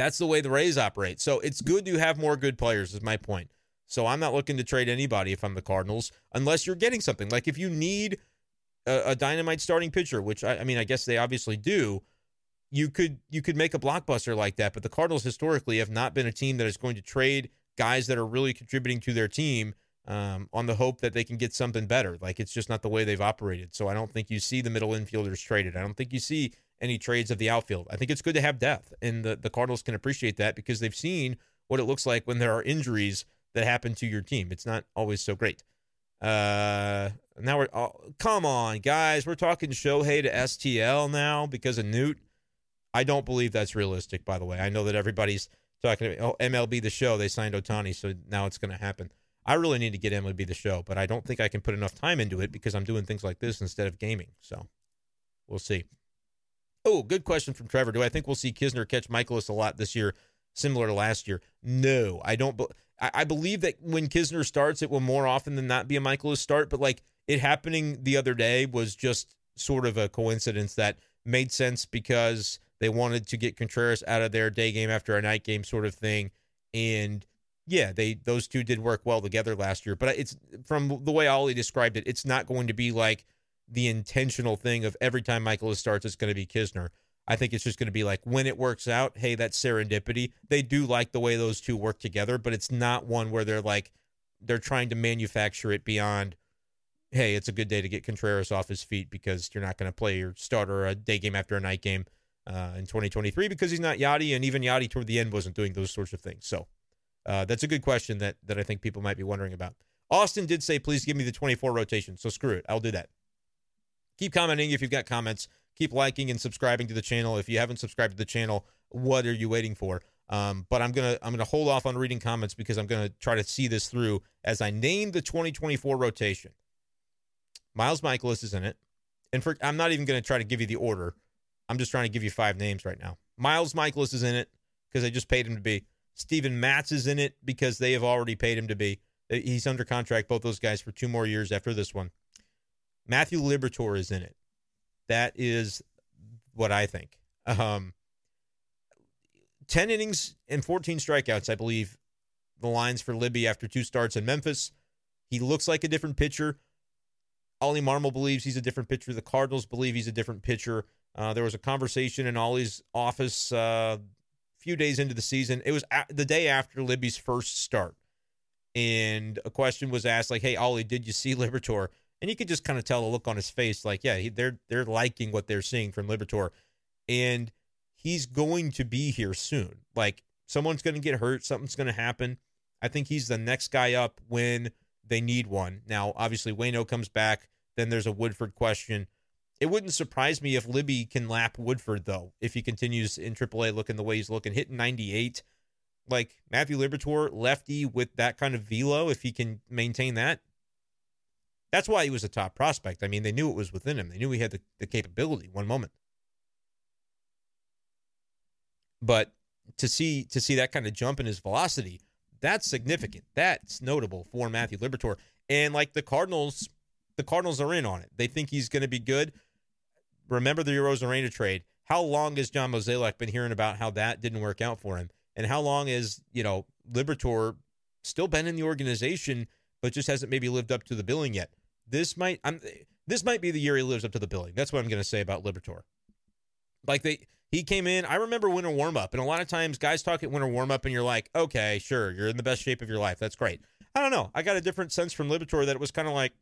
that's the way the Rays operate. So it's good to have more good players. Is my point. So I'm not looking to trade anybody if I'm the Cardinals, unless you're getting something. Like if you need a, a dynamite starting pitcher, which I, I mean, I guess they obviously do you could you could make a blockbuster like that, but the Cardinals historically have not been a team that is going to trade guys that are really contributing to their team um, on the hope that they can get something better. Like it's just not the way they've operated. So I don't think you see the middle infielders traded. I don't think you see any trades of the outfield. I think it's good to have depth, and the the Cardinals can appreciate that because they've seen what it looks like when there are injuries that happen to your team. It's not always so great. Uh, now we're oh, come on, guys. We're talking Shohei to STL now because of Noot. I don't believe that's realistic, by the way. I know that everybody's talking about, oh, MLB the show, they signed Ohtani, so now it's going to happen. I really need to get MLB the show, but I don't think I can put enough time into it because I'm doing things like this instead of gaming. So we'll see. Oh, good question from Trevor. Do I think we'll see Knizner catch Mikolas a lot this year, similar to last year? No, I don't. I believe that when Knizner starts, it will more often than not be a Mikolas start, but like it happening the other day was just sort of a coincidence that made sense because they wanted to get Contreras out of their day game after a night game sort of thing. And yeah, they those two did work well together last year. But it's from the way Ollie described it, it's not going to be like the intentional thing of every time Michael starts, it's going to be Knizner. I think it's just going to be like when it works out, hey, that's serendipity. They do like the way those two work together, but it's not one where they're like they're trying to manufacture it beyond hey, it's a good day to get Contreras off his feet because you're not going to play your starter a day game after a night game uh, in 2023 because he's not Yadi, and even Yadi toward the end wasn't doing those sorts of things. So uh, that's a good question that that I think people might be wondering about. Austin did say, please give me the 24 rotation. So screw it. I'll do that. Keep commenting if you've got comments. Keep liking and subscribing to the channel. If you haven't subscribed to the channel, what are you waiting for? Um, but I'm gonna I'm gonna hold off on reading comments because I'm gonna try to see this through as I name the 2024 rotation. Miles Mikolas is in it, and for I'm not even gonna try to give you the order. I'm just trying to give you five names right now. Miles Mikolas is in it because they just paid him to be. Steven Matz is in it because they have already paid him to be. He's under contract, both those guys, for two more years after this one. Matthew Liberatore is in it. That is what I think. Um, 10 innings and 14 strikeouts, I believe, the lines for Libby after two starts in Memphis. He looks like a different pitcher. Ollie Marmol believes he's a different pitcher. The Cardinals believe he's a different pitcher. Uh, there was a conversation in Ollie's office uh, a few days into the season. It was a- the day after Libby's first start. And a question was asked, like, hey, Ollie, did you see *laughs* Liberatore? And you could just kind of tell the look on his face, like, yeah, he, they're they're liking what they're seeing from Liberatore, and he's going to be here soon. Like someone's going to get hurt, something's going to happen. I think he's the next guy up when they need one. Now, obviously, Waino comes back. Then there's a Woodford question. It wouldn't surprise me if Libby can lap Woodford, though, if he continues in AAA looking the way he's looking, hitting 98. Like Matthew Liberatore, lefty with that kind of velo, if he can maintain that, that's why he was a top prospect. I mean, they knew it was within him. They knew he had the, the capability one moment. But to see to see that kind of jump in his velocity, that's significant. That's notable for Matthew Liberatore. And like the Cardinals, the Cardinals are in on it. They think he's going to be good. Remember the Arozarena trade. How long has John Mozeliak been hearing about how that didn't work out for him? And how long is, you know, Liberatore still been in the organization, but just hasn't maybe lived up to the billing yet? This might I'm this might be the year he lives up to the billing. That's what I'm going to say about Liberatore. Like they he came in. I remember winter warm up, and a lot of times guys talk at winter warm up, and you're like, okay, sure, you're in the best shape of your life. That's great. I don't know. I got a different sense from Liberatore that it was kind of like,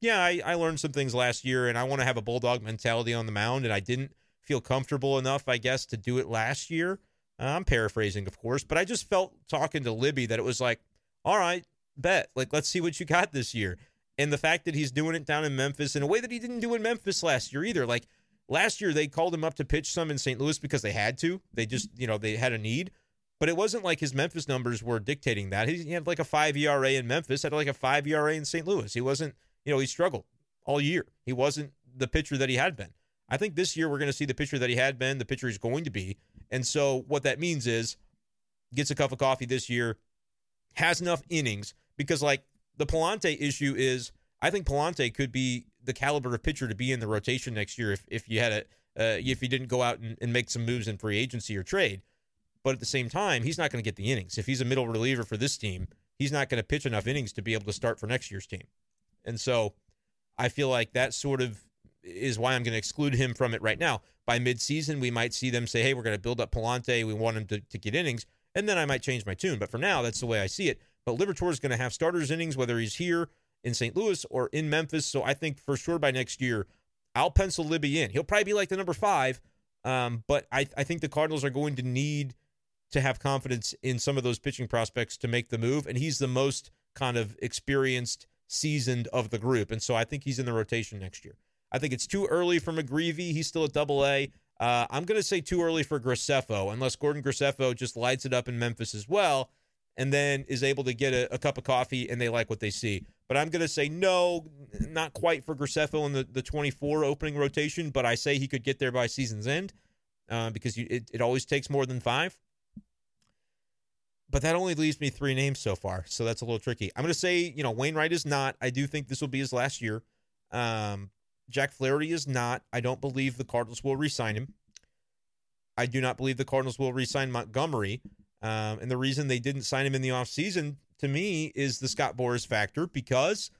yeah, I, I learned some things last year, and I want to have a bulldog mentality on the mound, and I didn't feel comfortable enough, I guess, to do it last year. Uh, I'm paraphrasing, of course, but I just felt talking to Libby that it was like, all right, bet, like let's see what you got this year. And the fact that he's doing it down in Memphis in a way that he didn't do in Memphis last year either, like Last year they called him up to pitch some in St. Louis because they had to. They just, you know, they had a need. But it wasn't like his Memphis numbers were dictating that. He had like a five ERA in Memphis, had like a five ERA in St. Louis. He wasn't, you know, he struggled all year. He wasn't the pitcher that he had been. I think this year we're going to see the pitcher that he had been, the pitcher he's going to be. And so what that means is gets a cup of coffee this year, has enough innings because like the Pallante issue is I think Pallante could be the caliber of pitcher to be in the rotation next year if if you had a uh, if you didn't go out and, and make some moves in free agency or trade. But at the same time, he's not going to get the innings. If he's a middle reliever for this team, he's not going to pitch enough innings to be able to start for next year's team. And so I feel like that sort of is why I'm going to exclude him from it right now. By midseason, we might see them say, hey, we're going to build up Pallante. We want him to, to get innings. And then I might change my tune. But for now, that's the way I see it. But Liberatore is going to have starters innings, whether he's here in St. Louis or in Memphis. So I think for sure by next year, I'll pencil Libby in. He'll probably be like the number five, um, but I, I think the Cardinals are going to need to have confidence in some of those pitching prospects to make the move. And he's the most kind of experienced, seasoned of the group. And so I think he's in the rotation next year. I think it's too early for McGreevy. He's still at double A. Uh, I'm going to say too early for Graceffo, unless Gordon Graceffo just lights it up in Memphis as well and then is able to get a, a cup of coffee and they like what they see. But I'm going to say no, not quite for Graceffo in the, the 24 opening rotation, but I say he could get there by season's end uh, because you, it, it always takes more than five. But that only leaves me three names so far, so that's a little tricky. I'm going to say, you know, Wainwright is not. I do think this will be his last year. Um, Jack Flaherty is not. I don't believe the Cardinals will re-sign him. I do not believe the Cardinals will re-sign Montgomery. Um, and the reason they didn't sign him in the offseason to me is the Scott Boras factor because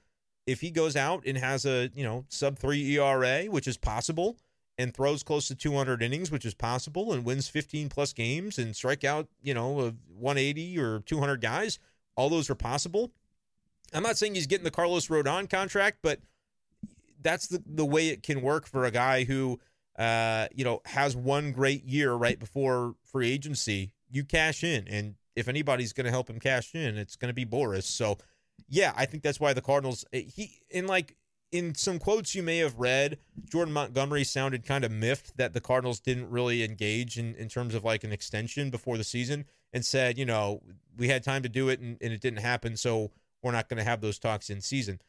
if he goes out and has a, you know, sub 3 ERA, which is possible, and throws close to 200 innings, which is possible, and wins 15 plus games and strike out, you know, 180 or 200 guys, all those are possible. I'm not saying he's getting the Carlos Rodon contract, but that's the, the way it can work for a guy who, uh, you know, has one great year right before free agency you cash in. And if anybody's going to help him cash in, it's going to be Boras. So, yeah, I think that's why the Cardinals, eh, he, in like, in some quotes you may have read, Jordan Montgomery sounded kind of miffed that the Cardinals didn't really engage in, in terms of like an extension before the season and said, you know, we had time to do it and, and it didn't happen. So we're not going to have those talks in season.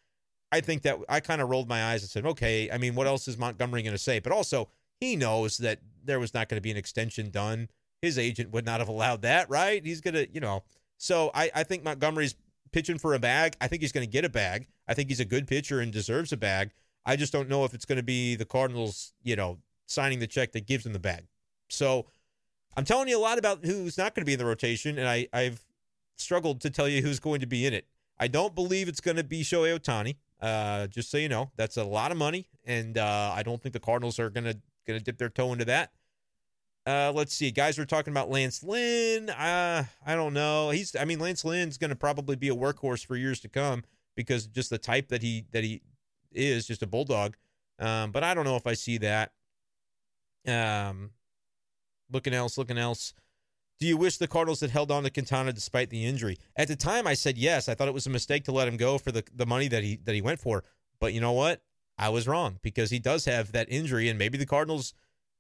I think that I kind of rolled my eyes and said, okay, I mean, what else is Montgomery going to say? But also, he knows that there was not going to be an extension done his agent would not have allowed that, right? He's gonna, you know. So I, I think Montgomery's pitching for a bag. I think he's to get a bag. I think he's a good pitcher and deserves a bag. I just don't know if it's to be the Cardinals, you know, signing the check that gives him the bag. So I'm telling you a lot about who's not going to be in the rotation, and I, I've struggled to tell you who's going to be in it. I don't believe it's going to be Shohei Ohtani. Uh, just so you know, that's a lot of money, and uh, I don't think the Cardinals are going to going to dip their toe into that. Uh, let's see. Guys, we're talking about Lance Lynn. Uh, I don't know. He's. I mean, Lance Lynn's going to probably be a workhorse for years to come because just the type that he that he is, just a bulldog. Um, but I don't know if I see that. Um, looking else, looking else. Do you wish the Cardinals had held on to Quintana despite the injury? At the time, I said yes. I thought it was a mistake to let him go for the the money that he that he went for. But you know what? I was wrong because he does have that injury, and maybe the Cardinals.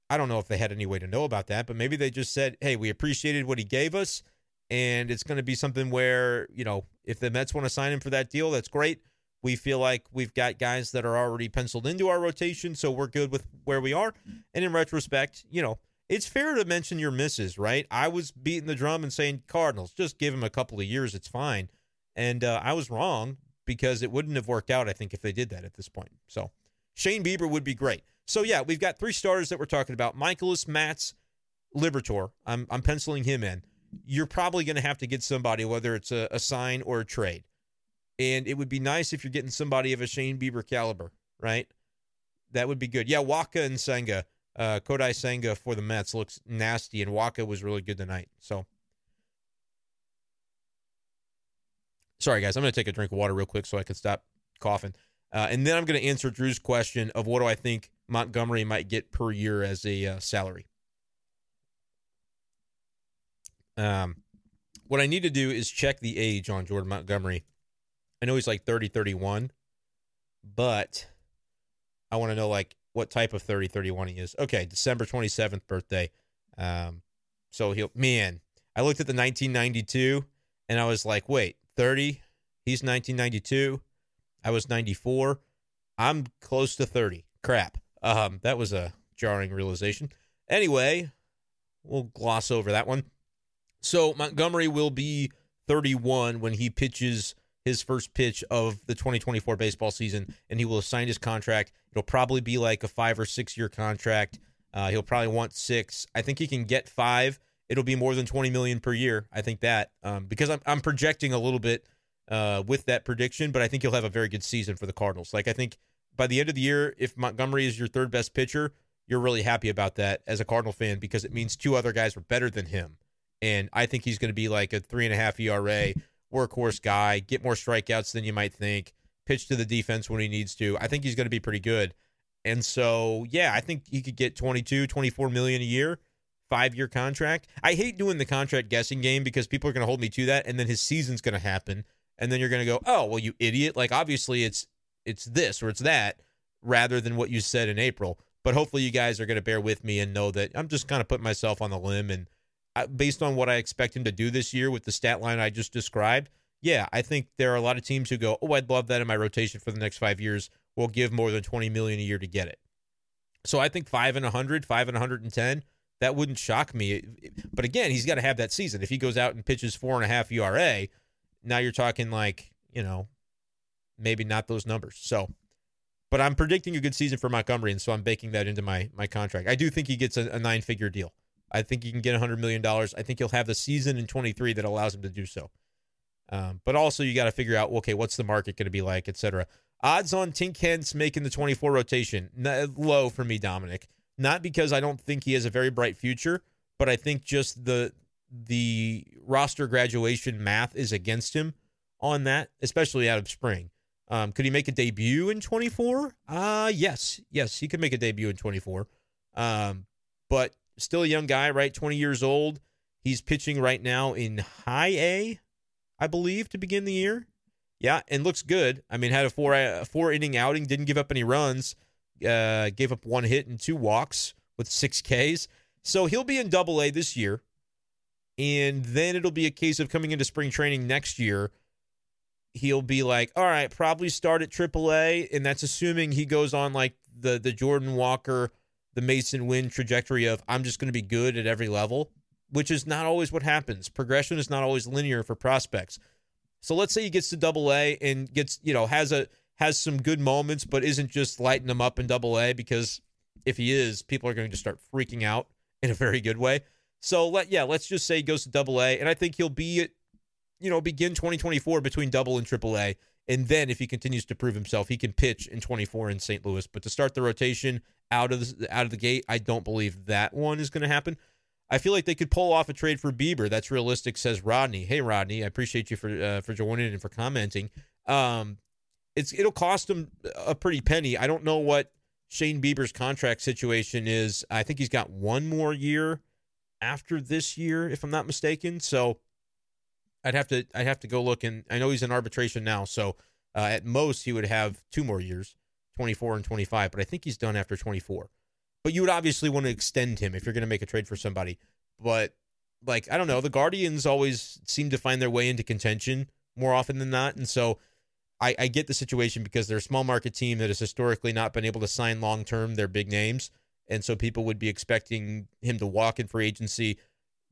I don't know if they had any way to know about that, but maybe they just said, "Hey, we appreciated what he gave us, and it's going to be something where you know if the Mets want to sign him for that deal, that's great. We feel like we've got guys that are already penciled into our rotation, so we're good with where we are. And in retrospect, you know, it's fair to mention your misses, right? I was beating the drum and saying Cardinals, just give him a couple of years, it's fine. And uh, I was wrong because it wouldn't have worked out, I think, if they did that at this point. So Shane Bieber would be great. So yeah, we've got three starters that we're talking about: Mikolas, Matz, Liberatore. I'm I'm penciling him in. You're probably going to have to get somebody, whether it's a, a sign or a trade. And it would be nice if you're getting somebody of a Shane Bieber caliber, right? That would be good. Yeah, Wacha and Senga uh, Kodai Senga for the Mets looks nasty, and Wacha was really good tonight. So, sorry guys, I'm going to take a drink of water real quick so I can stop coughing, uh, and then I'm going to answer Drew's question of what do I think Montgomery might get per year as a uh, salary. Um, what I need to do is check the age on Jordan Montgomery. I know he's like 30, 31, but I want to know like what type of 30 31 he is. Okay, December 27th birthday. Um, so he'll, man, I looked at the 1992 and I was like, wait, 30? He's 1992. I was 94. I'm close to 30. Crap. Um, that was a jarring realization. Anyway, we'll gloss over that one. So Montgomery will be 31 when he pitches his first pitch of the 2024 baseball season, and he will have signed his contract. It'll probably be like a five or six year contract. Uh, he'll probably want six. I think he can get five. It'll be more than 20 million per year. I think that um, because I'm, I'm projecting a little bit uh, with that prediction, but I think he'll have a very good season for the Cardinals. Like I think by the end of the year, if Montgomery is your third best pitcher, you're really happy about that as a Cardinal fan because it means two other guys were better than him. And I think he's going to be like a three and a half ERA *laughs* workhorse guy, get more strikeouts than you might think, pitch to the defense when he needs to. I think he's going to be pretty good. And so, yeah, I think he could get 22, 24 million a year, five year contract. I hate doing the contract guessing game because people are going to hold me to that. And then his season's going to happen. And then you're going to go, oh, well, you idiot. Like, obviously, it's it's this or it's that rather than what you said in April. But hopefully, you guys are going to bear with me and know that I'm just kind of putting myself on the limb and based on what I expect him to do this year with the stat line I just described, yeah, I think there are a lot of teams who go, "Oh, I'd love that in my rotation for the next five years." We'll give more than twenty million a year to get it. So I think five and a hundred, five and hundred and ten, that wouldn't shock me. But again, he's got to have that season. If he goes out and pitches four and a half ERA, now you're talking like you know, maybe not those numbers. So, but I'm predicting a good season for Montgomery, and so I'm baking that into my my contract. I do think he gets a, a nine figure deal. I think he can get $100 million. I think he'll have the season in 23 that allows him to do so. Um, but also, you got to figure out, okay, what's the market going to be like, etc. Odds on Tink Hence making the 24 rotation, low for me, Dominic. Not because I don't think he has a very bright future, but I think just the the roster graduation math is against him on that, especially out of spring. Um, could he make a debut in 24? Uh yes, yes, he could make a debut in 24. Um, but still a young guy, right? 20 years old. He's pitching right now in high A, I believe, to begin the year. Yeah, and looks good. I mean, had a four a four inning outing, didn't give up any runs, uh, gave up one hit and two walks with six Ks. So he'll be in Double A this year, and then it'll be a case of coming into spring training next year. He'll be like, all right, probably start at Triple A, and that's assuming he goes on like the the Jordan Walker the Masyn Winn trajectory of I'm just going to be good at every level, which is not always what happens. Progression is not always linear for prospects. So let's say he gets to double A and gets, you know, has a has some good moments, but isn't just lighting them up in double A because if he is, people are going to start freaking out in a very good way. So let yeah, let's just say he goes to double A, and I think he'll be you know, begin 2024 between double and triple A. And then if he continues to prove himself, he can pitch in 24 in St. Louis. But to start the rotation out of the, out of the gate, I don't believe that one is going to happen. I feel like they could pull off a trade for Bieber. That's realistic, says Rodney. Hey, Rodney, I appreciate you for uh, for joining and for commenting. Um, it's it'll cost him a pretty penny. I don't know what Shane Bieber's contract situation is. I think he's got one more year after this year, if I'm not mistaken. So I'd have to I'd have to go look and I know he's in arbitration now, so uh, at most he would have two more years, 24 and 25, but I think he's done after 24. But you would obviously want to extend him if you're going to make a trade for somebody. But like I don't know, the Guardians always seem to find their way into contention more often than not, and so I, I get the situation because they're a small market team that has historically not been able to sign long term their big names. And so people would be expecting him to walk in free agency.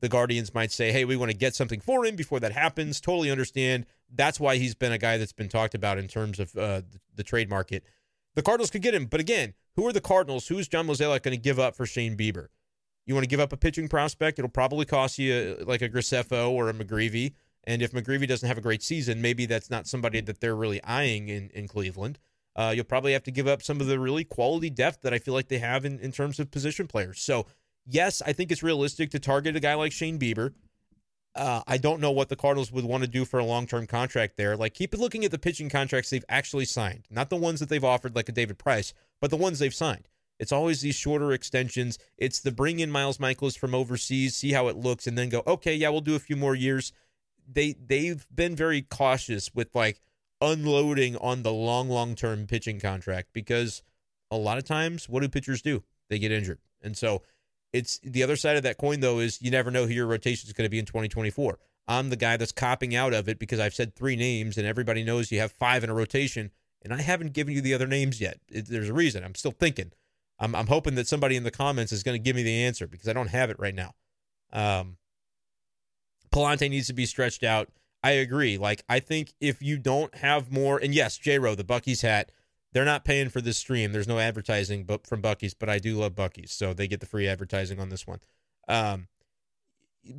The Guardians might say, hey, we want to get something for him before that happens. Totally understand. That's why he's been a guy that's been talked about in terms of uh, the, the, trade market. The Cardinals could get him. But again, who are the Cardinals? Who's John Mozeliak going to give up for Shane Bieber? You want to give up a pitching prospect? It'll probably cost you uh, like a Graceffo or a McGreevy. And if McGreevy doesn't have a great season, maybe that's not somebody that they're really eyeing in, in Cleveland. Uh, you'll probably have to give up some of the really quality depth that I feel like they have in, in terms of position players. So, yes, I think it's realistic to target a guy like Shane Bieber. Uh, I don't know what the Cardinals would want to do for a long term contract there. Like, keep looking at the pitching contracts they've actually signed, not the ones that they've offered, like a David Price, but the ones they've signed. It's always these shorter extensions. It's the bring in Miles Mikolas from overseas, see how it looks, and then go, okay, yeah, we'll do a few more years they they've been very cautious with like unloading on the long long term pitching contract because a lot of times what do pitchers do? They get injured. And so it's the other side of that coin though is you never know who your rotation is going to be in 2024. I'm the guy that's copping out of it because I've said three names and everybody knows you have five in a rotation and I haven't given you the other names yet. It, there's a reason. I'm still thinking. I'm, I'm hoping that somebody in the comments is going to give me the answer because I don't have it right now. Um, Pallante needs to be stretched out. I agree. Like, I think if you don't have more, and yes, J the Buc-ee's hat, they're not paying for this stream. There's no advertising but from Buc-ee's, but I do love Buc-ee's, so they get the free advertising on this one. Um,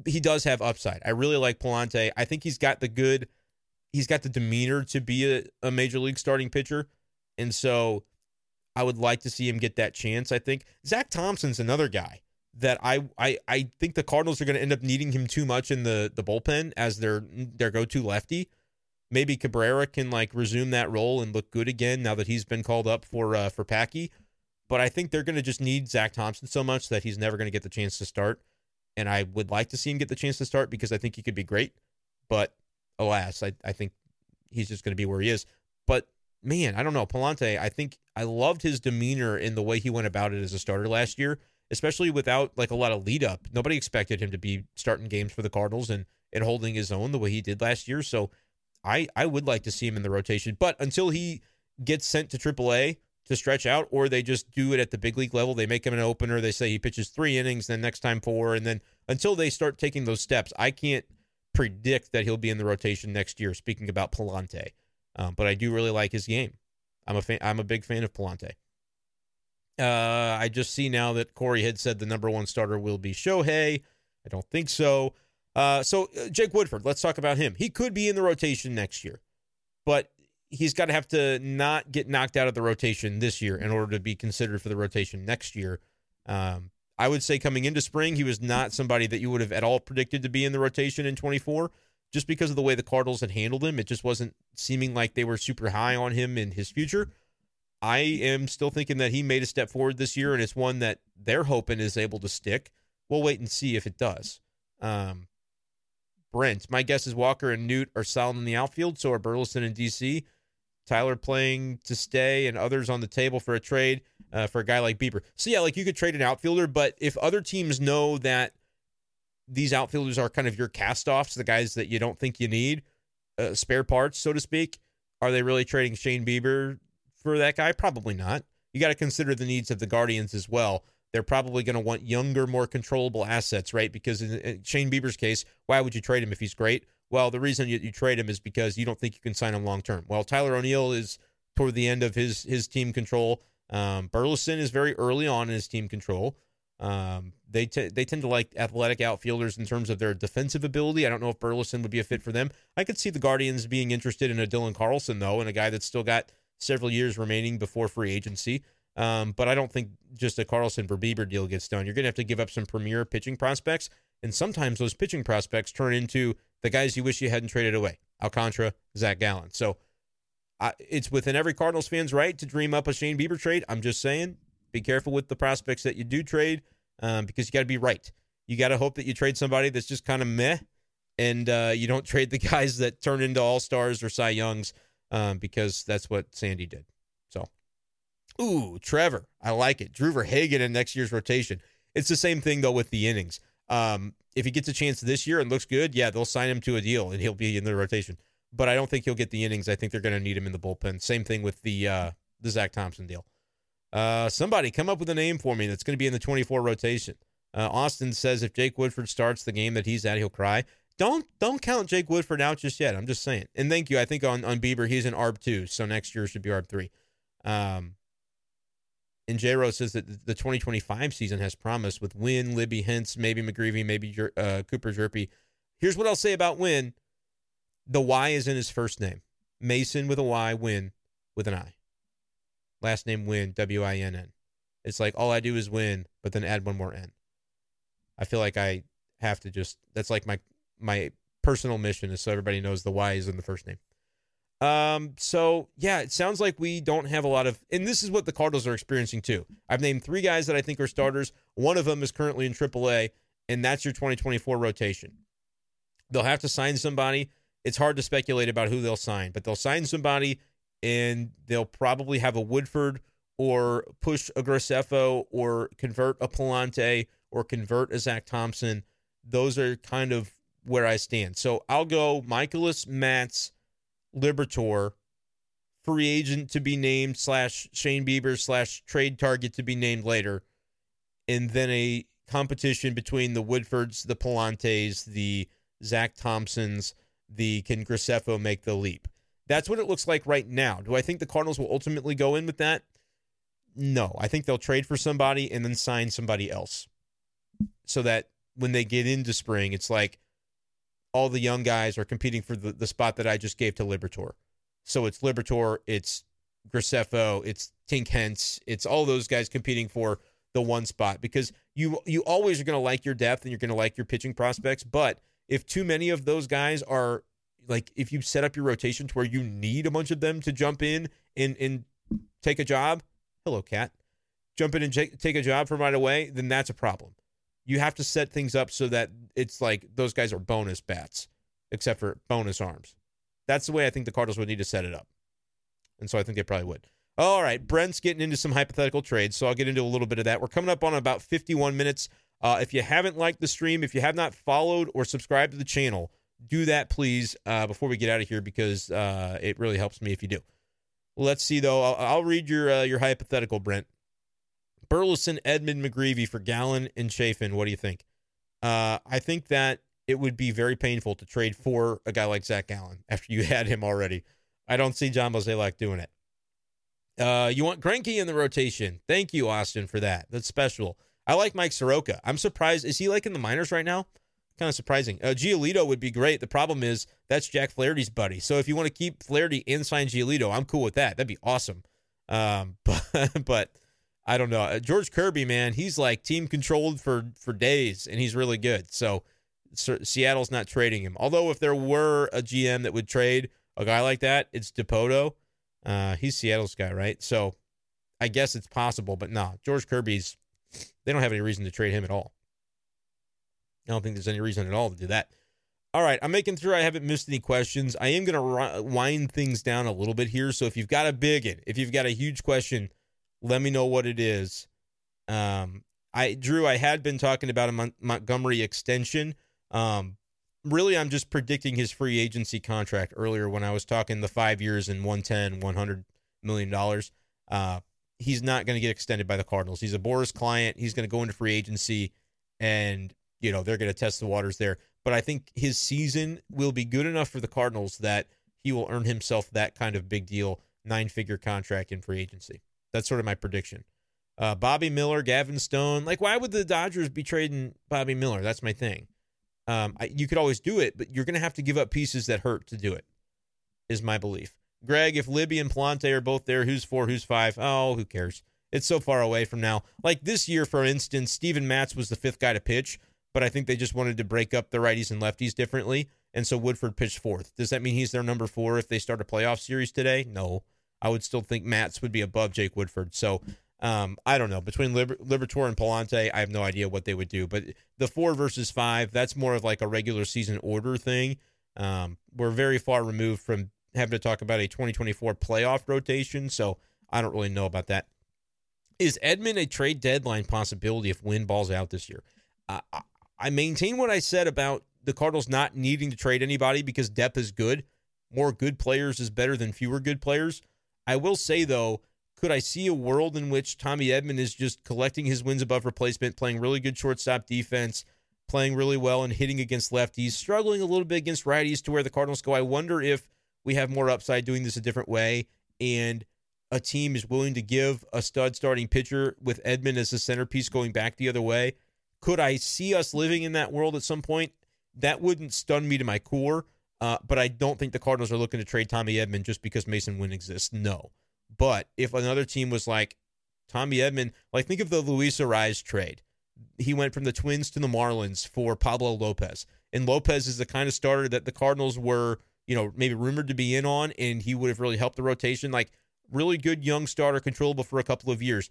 he does have upside. I really like Pallante. I think he's got the good, he's got the demeanor to be a, a major league starting pitcher, and so I would like to see him get that chance. I think Zack Thompson's another guy that I I I think the Cardinals are going to end up needing him too much in the the bullpen as their their go to lefty. Maybe Cabrera can like resume that role and look good again now that he's been called up for uh, for Packy. But I think they're going to just need Zack Thompson so much that he's never going to get the chance to start. And I would like to see him get the chance to start because I think he could be great. But alas, I, I think he's just going to be where he is. But man, I don't know. Pallante, I think I loved his demeanor in the way he went about it as a starter last year especially without like a lot of lead up. Nobody expected him to be starting games for the Cardinals and and holding his own the way he did last year. So I I would like to see him in the rotation, but until he gets sent to AAA to stretch out, or they just do it at the big league level, they make him an opener. They say he pitches three innings, then next time four, and then until they start taking those steps, I can't predict that he'll be in the rotation next year. Speaking about Pallante, um, but I do really like his game. I'm a fan. I'm a big fan of Pallante. Uh, I just see now that Corey had said the number one starter will be Shohei. I don't think so. Uh, so uh, Jake Woodford, let's talk about him. He could be in the rotation next year, but he's got to have to not get knocked out of the rotation this year in order to be considered for the rotation next year. Um, I would say coming into spring, he was not somebody that you would have at all predicted to be in the rotation in 24, just because of the way the Cardinals had handled him. It just wasn't seeming like they were super high on him in his future. I am still thinking that he made a step forward this year, and it's one that they're hoping is able to stick. We'll wait and see if it does. Um, My guess is Walker and Noot are solid in the outfield, so are Burleson and DC. Tyler playing to stay, and others on the table for a trade uh, for a guy like Bieber. So yeah, like you could trade an outfielder, but if other teams know that these outfielders are kind of your cast-offs, the guys that you don't think you need, uh, spare parts, so to speak, are they really trading Shane Bieber for that guy? Probably not. You got to consider the needs of the Guardians as well. They're probably going to want younger, more controllable assets, right? Because in, Shane Bieber's case, why would you trade him if he's great? Well, the reason you, you trade him is because you don't think you can sign him long term. Well, Tyler O'Neill is toward the end of his his team control. Um, Burleson is very early on in his team control. Um, they t- they tend to like athletic outfielders in terms of their defensive ability. I don't know if Burleson would be a fit for them. I could see the Guardians being interested in a Dylan Carlson though, and a guy that's still got several years remaining before free agency. Um, but I don't think just a Carlson for Bieber deal gets done. You're going to have to give up some premier pitching prospects, and sometimes those pitching prospects turn into the guys you wish you hadn't traded away: Alcantara, Zac Gallen. So I, it's within every Cardinals fan's right to dream up a Shane Bieber trade. I'm just saying, be careful with the prospects that you do trade um, because you got to be right. You got to hope that you trade somebody that's just kind of meh, and uh, you don't *laughs* trade the guys that turn into all stars or Cy Youngs um, because that's what Sandy did. Ooh, Trevor, I like it. Drew Verhagen in next year's rotation. It's the same thing though with the innings. Um, if he gets a chance this year and looks good, yeah, they'll sign him to a deal and he'll be in the rotation. But I don't think he'll get the innings. I think they're going to need him in the bullpen. Same thing with the uh, the Zack Thompson deal. Uh, somebody come up with a name for me that's going to be in the 24 rotation. Uh, Austin says if Jake Woodford starts the game that he's at, he'll cry. Don't don't count Jake Woodford out just yet. I'm just saying. And thank you. I think on on Bieber he's an ARB two, so next year should be ARB three. Um, and J Rose says that the 2025 season has promise with Winn, Libby, Hence, maybe McGreevy, maybe uh, Cooper Hjerpe. Here's what I'll say about Winn. The Y is in his first name. Masyn with a Y, Winn with an I. Last name Winn, W I N N. It's like all I do is win, but then add one more N. I feel like I have to just that's like my my personal mission is so everybody knows the Y is in the first name. Um, so yeah, it sounds like we don't have a lot of, and this is what the Cardinals are experiencing too. I've named three guys that I think are starters. One of them is currently in AAA, and that's your 2024 rotation. They'll have to sign somebody. It's hard to speculate about who they'll sign, but they'll sign somebody, and they'll probably have a Woodford or push a Graceffo or convert a Pallante or convert a Zack Thompson. Those are kind of where I stand. So I'll go Mikolas Matz Liberatore, free agent to be named slash Shane Bieber slash trade target to be named later, and then a competition between the Woodfords, the Pallantes, the Zack Thompsons, the can Graceffo make the leap. That's what it looks like right now. Do I think the Cardinals will ultimately go in with that? No. I think they'll trade for somebody and then sign somebody else. So that when they get into spring, it's like, all the young guys are competing for the, the spot that I just gave to Liberatore. So it's Liberatore, it's Graceffo, it's Tink it's all those guys competing for the one spot because you you always are going to like your depth and you're going to like your pitching prospects, but if too many of those guys are like if you set up your rotation to where you need a bunch of them to jump in and and take a job, hello cat, jump in and take a job from right away, then that's a problem you have to set things up so that it's like those guys are bonus bats, except for bonus arms. That's the way I think the Cardinals would need to set it up. And so I think they probably would. All right, Brent's getting into some hypothetical trades, so I'll get into a little bit of that. We're coming up on about 51 minutes. Uh, if you haven't liked the stream, if you have not followed or subscribed to the channel, do that, please, uh, before we get out of here because uh, it really helps me if you do. Let's see, though. I'll, I'll read your uh, your hypothetical, Brent. Burleson, Edman McGreevy for Gallen and Chafin. What do you think? Uh, I think that it would be very painful to trade for a guy like Zac Gallen *laughs* after you had him already. I don't see John Mozeliak doing it. Uh, you want Greinke in the rotation. Thank you, Austin, for that. That's special. I like Mike Soroka. I'm surprised. Is he like in the minors right now? Kind of surprising. Uh, Giolito would be great. The problem is that's Jack Flaherty's buddy. So if you want to keep Flaherty and sign Giolito, I'm cool with that. That'd be awesome. Um, *laughs* but, but I don't know. Uh, George Kirby, man, he's like team controlled for for days, and he's really good. So, Seattle's not trading him. Although if there were a GM that would trade a guy like that, it's Dipoto. Uh, he's Seattle's guy, right? So I guess it's possible, but no, George Kirby's. They don't have any reason to trade him at all. I don't think there's any reason at all to do that. All right, I'm making sure I haven't missed any questions. I am going to wind things down a little bit here. So if you've got a big if you've got a huge question, let me know what it is. Um, I Drew, I had been talking about a Mon- Montgomery extension. Um, really, I'm just predicting his free agency contract earlier when I was talking the five years and 110, 100 million dollars. Uh, he's not going to get extended by the Cardinals. He's a Boras client. He's going to go into free agency, and you know they're going to test the waters there. But I think his season will be good enough for the Cardinals that he will earn himself that kind of big deal, nine figure contract in free agency. That's sort of my prediction. Uh, Bobby Miller, Gavin Stone. Like, why would the Dodgers be trading Bobby Miller? That's my thing. Um, I, you could always do it, but you're going to have to give up pieces that hurt to do it, is my belief. Greg, if Libby and Pallante are both there, who's four, who's five? Oh, who cares? It's so far away from now. Like this year, for instance, Steven Matz was the fifth guy to pitch, but I think they just wanted to break up the righties and lefties differently. and so Woodford pitched fourth. Does that mean he's their number four if they start a playoff series today? No. I would still think Matz would be above Jake Woodford. So um, I don't know. Between Liber- Liberatore and Pallante, I have no idea what they would do. But the four versus five, that's more of like a regular season order thing. Um, we're very far removed from having to talk about a 2024 playoff rotation. So I don't really know about that. Is Edman a trade deadline possibility if Winn balls out this year? Uh, I maintain what I said about the Cardinals not needing to trade anybody because depth is good. More good players is better than fewer good players. I will say, though, could I see a world in which Tommy Edman is just collecting his wins above replacement, playing really good shortstop defense, playing really well and hitting against lefties, struggling a little bit against righties to where the Cardinals go? I wonder if we have more upside doing this a different way and a team is willing to give a stud starting pitcher with Edman as the centerpiece going back the other way. Could I see us living in that world at some point? That wouldn't stun me to my core, uh, but I don't think the Cardinals are looking to trade Tommy Edman just because Masyn Winn exists. No. But if another team was like Tommy Edman, like think of the Luis Arraez trade. He went from the Twins to the Marlins for Pablo Lopez. And Lopez is the kind of starter that the Cardinals were, you know, maybe rumored to be in on, and he would have really helped the rotation. Like really good young starter, controllable for a couple of years.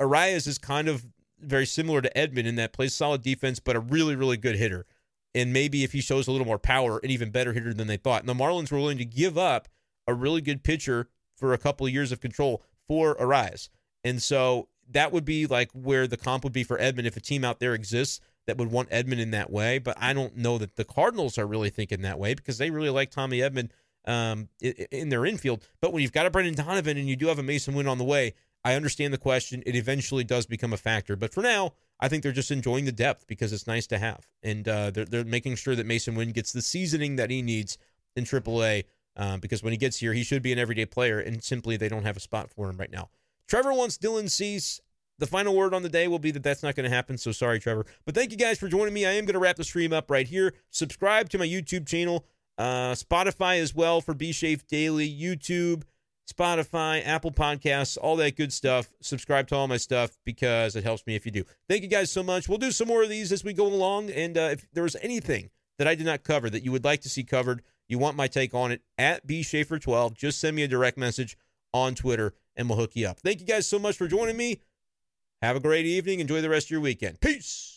Arraez is kind of very similar to Edman in that plays solid defense, but a really, really good hitter. And maybe if he shows a little more power, an even better hitter than they thought. And the Marlins were willing to give up a really good pitcher for a couple of years of control for Arraez. And so that would be like where the comp would be for Edman if a team out there exists that would want Edman in that way. But I don't know that the Cardinals are really thinking that way because they really like Tommy Edman um, in their infield. But when you've got a Brendan Donovan and you do have a Masyn Winn on the way, I understand the question. It eventually does become a factor. But for now, I think they're just enjoying the depth because it's nice to have. And uh, they're, they're making sure that Masyn Winn gets the seasoning that he needs in AAA um, because when he gets here, he should be an everyday player. And simply, they don't have a spot for him right now. Trevor wants Dylan Cease. The final word on the day will be that that's not going to happen. So sorry, Trevor. But thank you guys for joining me. I am going to wrap the stream up right here. Subscribe to my YouTube channel. Uh, Spotify as well for B Shafe Daily, YouTube, Spotify, Apple Podcasts, all that good stuff. Subscribe to all my stuff because it helps me if you do. Thank you guys so much. We'll do some more of these as we go along. And uh, if there was anything that I did not cover that you would like to see covered, you want my take on it at B Schaeffer 12, just send me a direct message on Twitter and we'll hook you up. Thank you guys so much for joining me. Have a great evening. Enjoy the rest of your weekend. Peace.